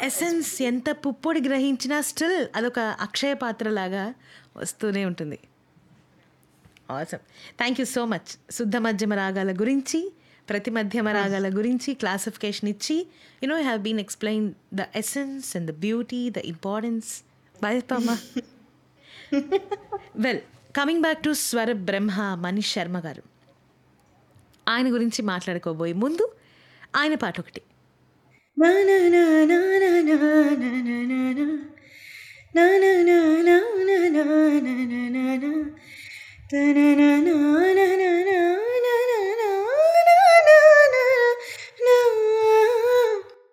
ఎసెన్స్ ఎంత పుప్పొడి గ్రహించినా స్టిల్ అదొక అక్షయ పాత్ర లాగా వస్తూనే ఉంటుంది. Awesome thank you so much శుద్ధ మధ్యమ రాగాల గురించి ప్రతి మధ్యమ రాగాల గురించి క్లాసిఫికేషన్ ఇచ్చి you know have been explain the essence and the beauty the importance bye పామా well coming back to Swara Brahma Manish Sharma గారు ఆయన గురించి మాట్లాడుకోబోయే ముందు ఆయన పాట ఒకటి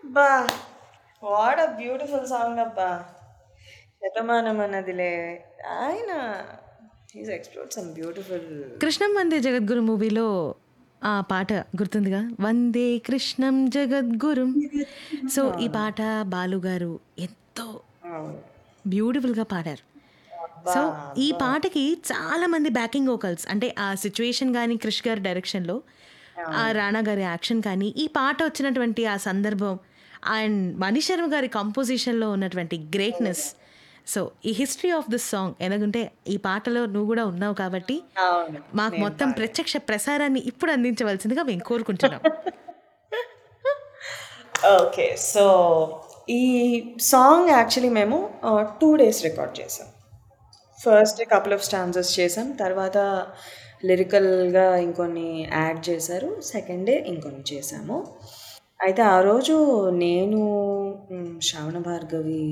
బా వాట్ అ బ్యూటిఫుల్ సాంగ్ అబ్బా శతమానం అన్నదిలే. ఆయన సమ్ బ్యూటిఫుల్ కృష్ణం వందే జగద్గురు మూవీలో ఆ పాట గుర్తుందిగా? వందే కృష్ణం జగద్గురు. సో ఈ పాట బాలు గారు ఎంతో బ్యూటిఫుల్గా పాడారు. సో ఈ పాటకి చాలా మంది బ్యాకింగ్ వోకల్స్ అంటే ఆ సిచ్యువేషన్ కానీ క్రిష్ గారి డైరెక్షన్లో ఆ రాణా గారి యాక్షన్ కానీ ఈ పాట వచ్చినటువంటి ఆ సందర్భం అండ్ మణి శర్మ గారి కంపోజిషన్లో ఉన్నటువంటి గ్రేట్నెస్ సో ఈ హిస్టరీ ఆఫ్ దిస్ సాంగ్ ఎందుకంటే ఈ పాటలో నువ్వు కూడా ఉన్నావు కాబట్టి మాకు మొత్తం ప్రత్యక్ష ప్రసారాన్ని ఇప్పుడు అందించవలసిందిగా మేము కోరుకుంటున్నాం. ఓకే సో ఈ సాంగ్ యాక్చువల్లీ మేము టూ డేస్ రికార్డ్ చేసాం. ఫస్ట్ కపుల్ ఆఫ్ స్టాన్సెస్ చేసాం తర్వాత లిరికల్గా ఇంకొన్ని యాడ్ చేశారు సెకండ్ డే ఇంకొన్ని చేసాము. అయితే ఆ రోజు నేను Sravana Bhargavi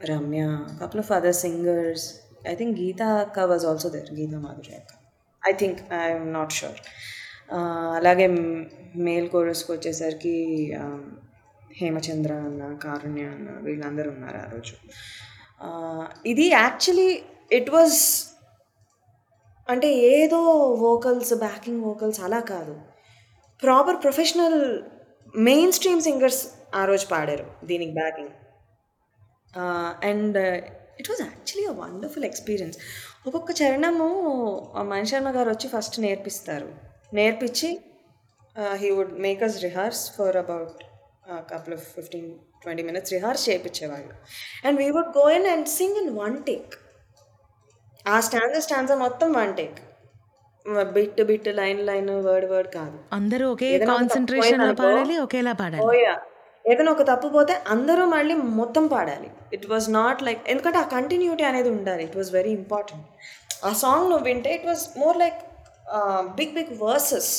Ramya couple of other singers. I think Geeta Akka was also there, Geeta Madhuri Akka. I think, I'm not sure. Uh, అలాగే మేల్ కోరస్కి వచ్చేసరికి um, హేమచంద్ర అన్న కారుణ్య అన్న వీళ్ళందరూ ఉన్నారు ఆ రోజు uh, ఇది యాక్చువల్లీ ఇట్ వాజ్ అంటే ఏదో వోకల్స్ బ్యాకింగ్ వోకల్స్ అలా కాదు proper professional main stream singers ఆ రోజు పాడారు దీనికి backing and it was actually a wonderful experience ఒక్కొక్క చరణము ఆ మణి శర్మ గారు వచ్చి ఫస్ట్ నేర్పిస్తారు. నేర్పించి he would make us rehearse for about couple of fifteen twenty minutes rehearse చేయించేవాళ్ళు and we would go in and sing in one take ఆ స్టాండర్ stands మొత్తం one take bit bit line line word word కాదు. అందరూ ఒకే concentration పాడాలి ఒకేలా పాడాలి. ఓయా ఏదైనా ఒక తప్పు పోతే అందరూ మళ్ళీ మొత్తం పాడాలి. ఇట్ వాజ్ నాట్ లైక్ ఎందుకంటే ఆ కంటిన్యూటీ అనేది ఉండాలి. ఇట్ వాజ్ వెరీ ఇంపార్టెంట్ ఆ సాంగ్ నువ్వు వింటే it was more like big big verses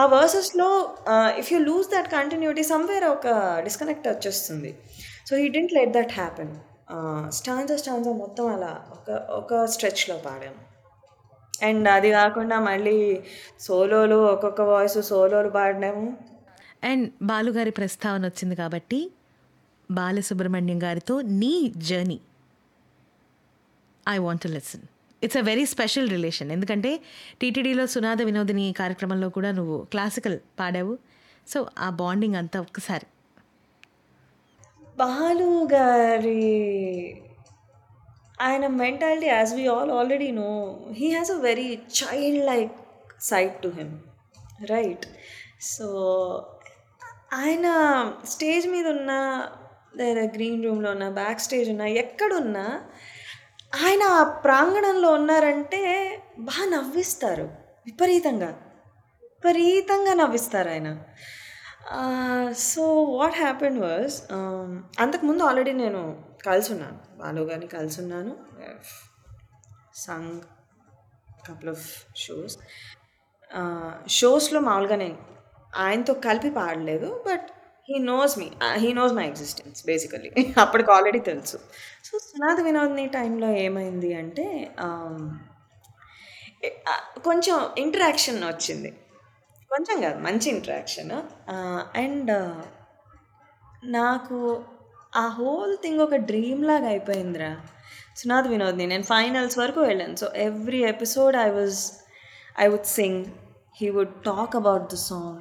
ఆ వర్సెస్లో if you lose that continuity somewhere ఒక డిస్కనెక్ట్ వచ్చేస్తుంది. సో ఈ didn't let that happen stanza stanza మొత్తం అలా ఒక ఒక స్ట్రెచ్లో పాడాను అండ్ అది కాకుండా మళ్ళీ సోలోలు ఒక్కొక్క వాయిస్ సోలోలు పాడినాము. అండ్ బాలుగారి ప్రస్తావన వచ్చింది కాబట్టి బాలసుబ్రహ్మణ్యం గారితో నీ journey. I want to listen it's a very special relation ఎందుకంటే టీటీడీలో సునాద వినోదిని కార్యక్రమంలో కూడా నువ్వు క్లాసికల్ పాడావు. సో ఆ బాండింగ్ అంతా ఒక్కసారి. బాలు గారి ఆయన mentality as we all already know he has a very child like side to him right so ఆయన స్టేజ్ మీద ఉన్న లేదా గ్రీన్ రూమ్లో ఉన్న బ్యాక్ స్టేజ్ ఉన్న ఎక్కడున్నా ఆయన ఆ ప్రాంగణంలో ఉన్నారంటే బాగా నవ్విస్తారు. విపరీతంగా. విపరీతంగా నవ్విస్తారు ఆయన. సో వాట్ హ్యాపెన్ వాజ్ అంతకుముందు ఆల్రెడీ నేను కలిసి ఉన్నాను బాలు గారిని కలిసి ఉన్నాను సంగ్ కపుల్ ఆఫ్ షోస్ షోస్లో మామూలుగా నేను ఆయనతో కలిపి పాడలేదు but he knows me he knows my existence basically అప్పటికి ఆల్రెడీ తెలుసు. సో సునాద వినోద్ని టైంలో ఏమైంది అంటే um, కొంచెం ఇంటరాక్షన్ వచ్చింది. కొంచెం కాదు మంచి ఇంటరాక్షన్ అండ్ uh, నాకు ఆ హోల్ థింగ్ ఒక డ్రీమ్ లాగా అయిపోయిందిరా. సునాద్ వినోద్ని నేను ఫైనల్స్ వరకు వెళ్ళాను. So every episode I was I would sing he would talk about the song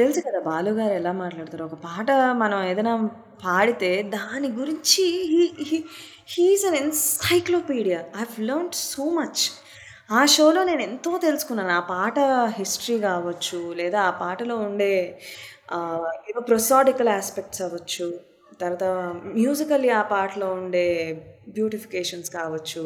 తెలుసు కదా బాలుగారు ఎలా మాట్లాడతారు. ఒక పాట మనం ఏదైనా పాడితే దాని గురించి హీఈస్ అన్ ఎన్సైక్లోపీడియా. ఐ హ్ లెర్న్ సో మచ్ ఆ షోలో నేను ఎంతో తెలుసుకున్నాను. ఆ పాట హిస్టరీ కావచ్చు లేదా ఆ పాటలో ఉండే ఏదో ప్రొసాడికల్ ఆస్పెక్ట్స్ అవ్వచ్చు తర్వాత మ్యూజికల్లీ ఆ పాటలో ఉండే బ్యూటిఫికేషన్స్ కావచ్చు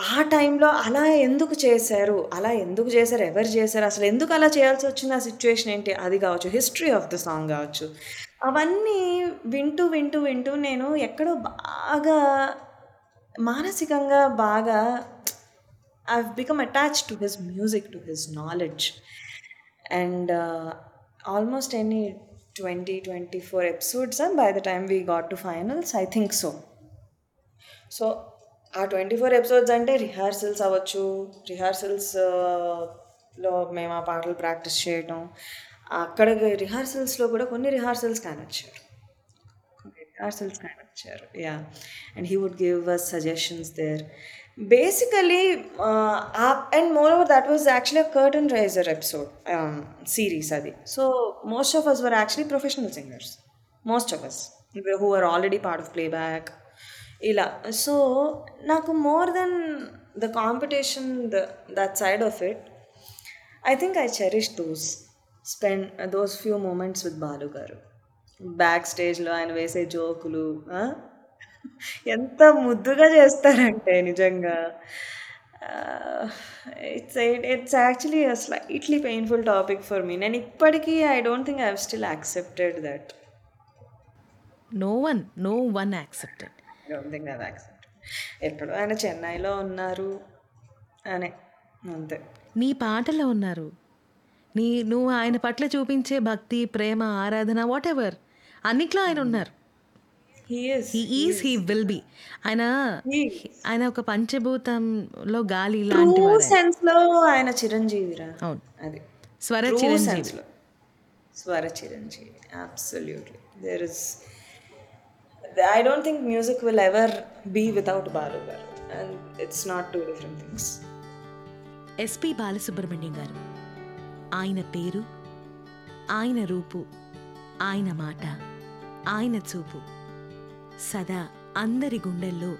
ఆ టైంలో అలా ఎందుకు చేశారు? అలా ఎందుకు చేశారు? ఎవరు చేశారు? అసలు ఎందుకు అలా చేయాల్సి వచ్చింది? ఆ సిచ్యువేషన్ ఏంటి? అది కావచ్చు. హిస్టరీ ఆఫ్ ద సాంగ్ కావచ్చు. అవన్నీ వింటూ వింటూ వింటూ నేను ఎక్కడో బాగా మానసికంగా బాగా I become attach to his music to his knowledge and almost any twenty twenty four episodes by the time we got to finals I think so so ఆ ట్వంటీ ఫోర్ ఎపిసోడ్స్ అంటే రిహార్సల్స్ అవ్వచ్చు. రిహార్సల్స్లో మేము ఆ పాటలు practice చేయటం. అక్కడ రిహార్సల్స్లో కూడా కొన్ని రిహార్సల్స్ కానొచ్చారు rehearsals కానొచ్చారు yeah and he would give us suggestions there basically and moreover that was actually curtain raiser episode series అది. So most of us were actually professional singers most of us who are already part of playback ఇలా. So నాకు more than the competition the that side of it I think I cherish those spend those few moments with Balu garu back స్టేజ్లో ఆయన వేసే జోకులు ఎంత ముద్దుగా చేస్తారంటే నిజంగా. It's it's actually slightly painful topic for me నేను ఇప్పటికీ I don't think I have still accepted that no one no one accepted don't think I accepted ఎక్కడో ఆయన చెన్నైలో ఉన్నారు అనే అంతే. నీ పాటలో ఉన్నారు. నీ నువ్వు ఆయన పట్ల చూపించే భక్తి ప్రేమ ఆరాధన వాట్ ఎవర్ అన్నిట్లో ఆయన ఉన్నారు. ఇస్ హీ విల్ బి ఆయన ఆయన ఒక పంచభూతంలో గాలి. సెన్స్లో ఆయన చిరంజీవిరా. అవును. అది. Swara Chiranjeevi. Swara Chiranjeevi. Absolutely there is I don't think music will ever be without Balu garu and it's not two different things SP Balasubrahmanyam garu. ఆయన పేరు ఆయన రూపు ఆయన మాట ఆయన చూపు సదా అందరి గుండెల్లో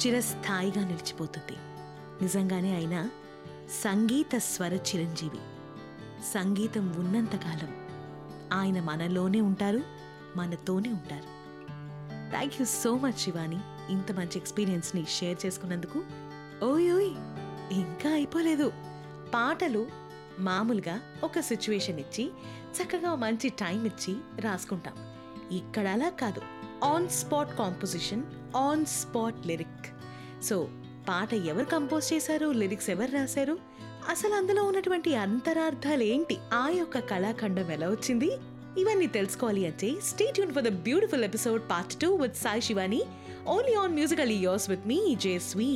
చిరస్థాయిగా నిలిచిపోతుంది. నిజంగానే ఆయన సంగీత స్వర చిరంజీవి. సంగీతం ఉన్నంతకాలం ఆయన మనలోనే ఉంటారు మనతోనే ఉంటారు. Thank you so much Shivani ఇంత మంచి ఎక్స్పీరియన్స్ని షేర్ చేసుకున్నందుకు. ఓయ్ ఓయ్ ఇంకా అయిపోలేదు. పాటలు మామూలుగా ఒక సిచ్యువేషన్ ఇచ్చి చక్కగా మంచి టైం ఇచ్చి రాసుకుంటాం. ఇక్కడ అలా కాదు. On spot composition on spot lyric so పాట ఎవరు కంపోజ్ చేశారు లిరిక్స్ ఎవరు రాశారు? అసలు అందులో ఉన్నటువంటి అంతరార్థాలు ఏంటి? ఆ యొక్క కళాఖండం ఎలా వచ్చింది? ఇవన్నీ తెలుసుకోవాలి అంటే state Yoon for the beautiful episode part two with Sai Shivani only on musical years with me జేస్వీ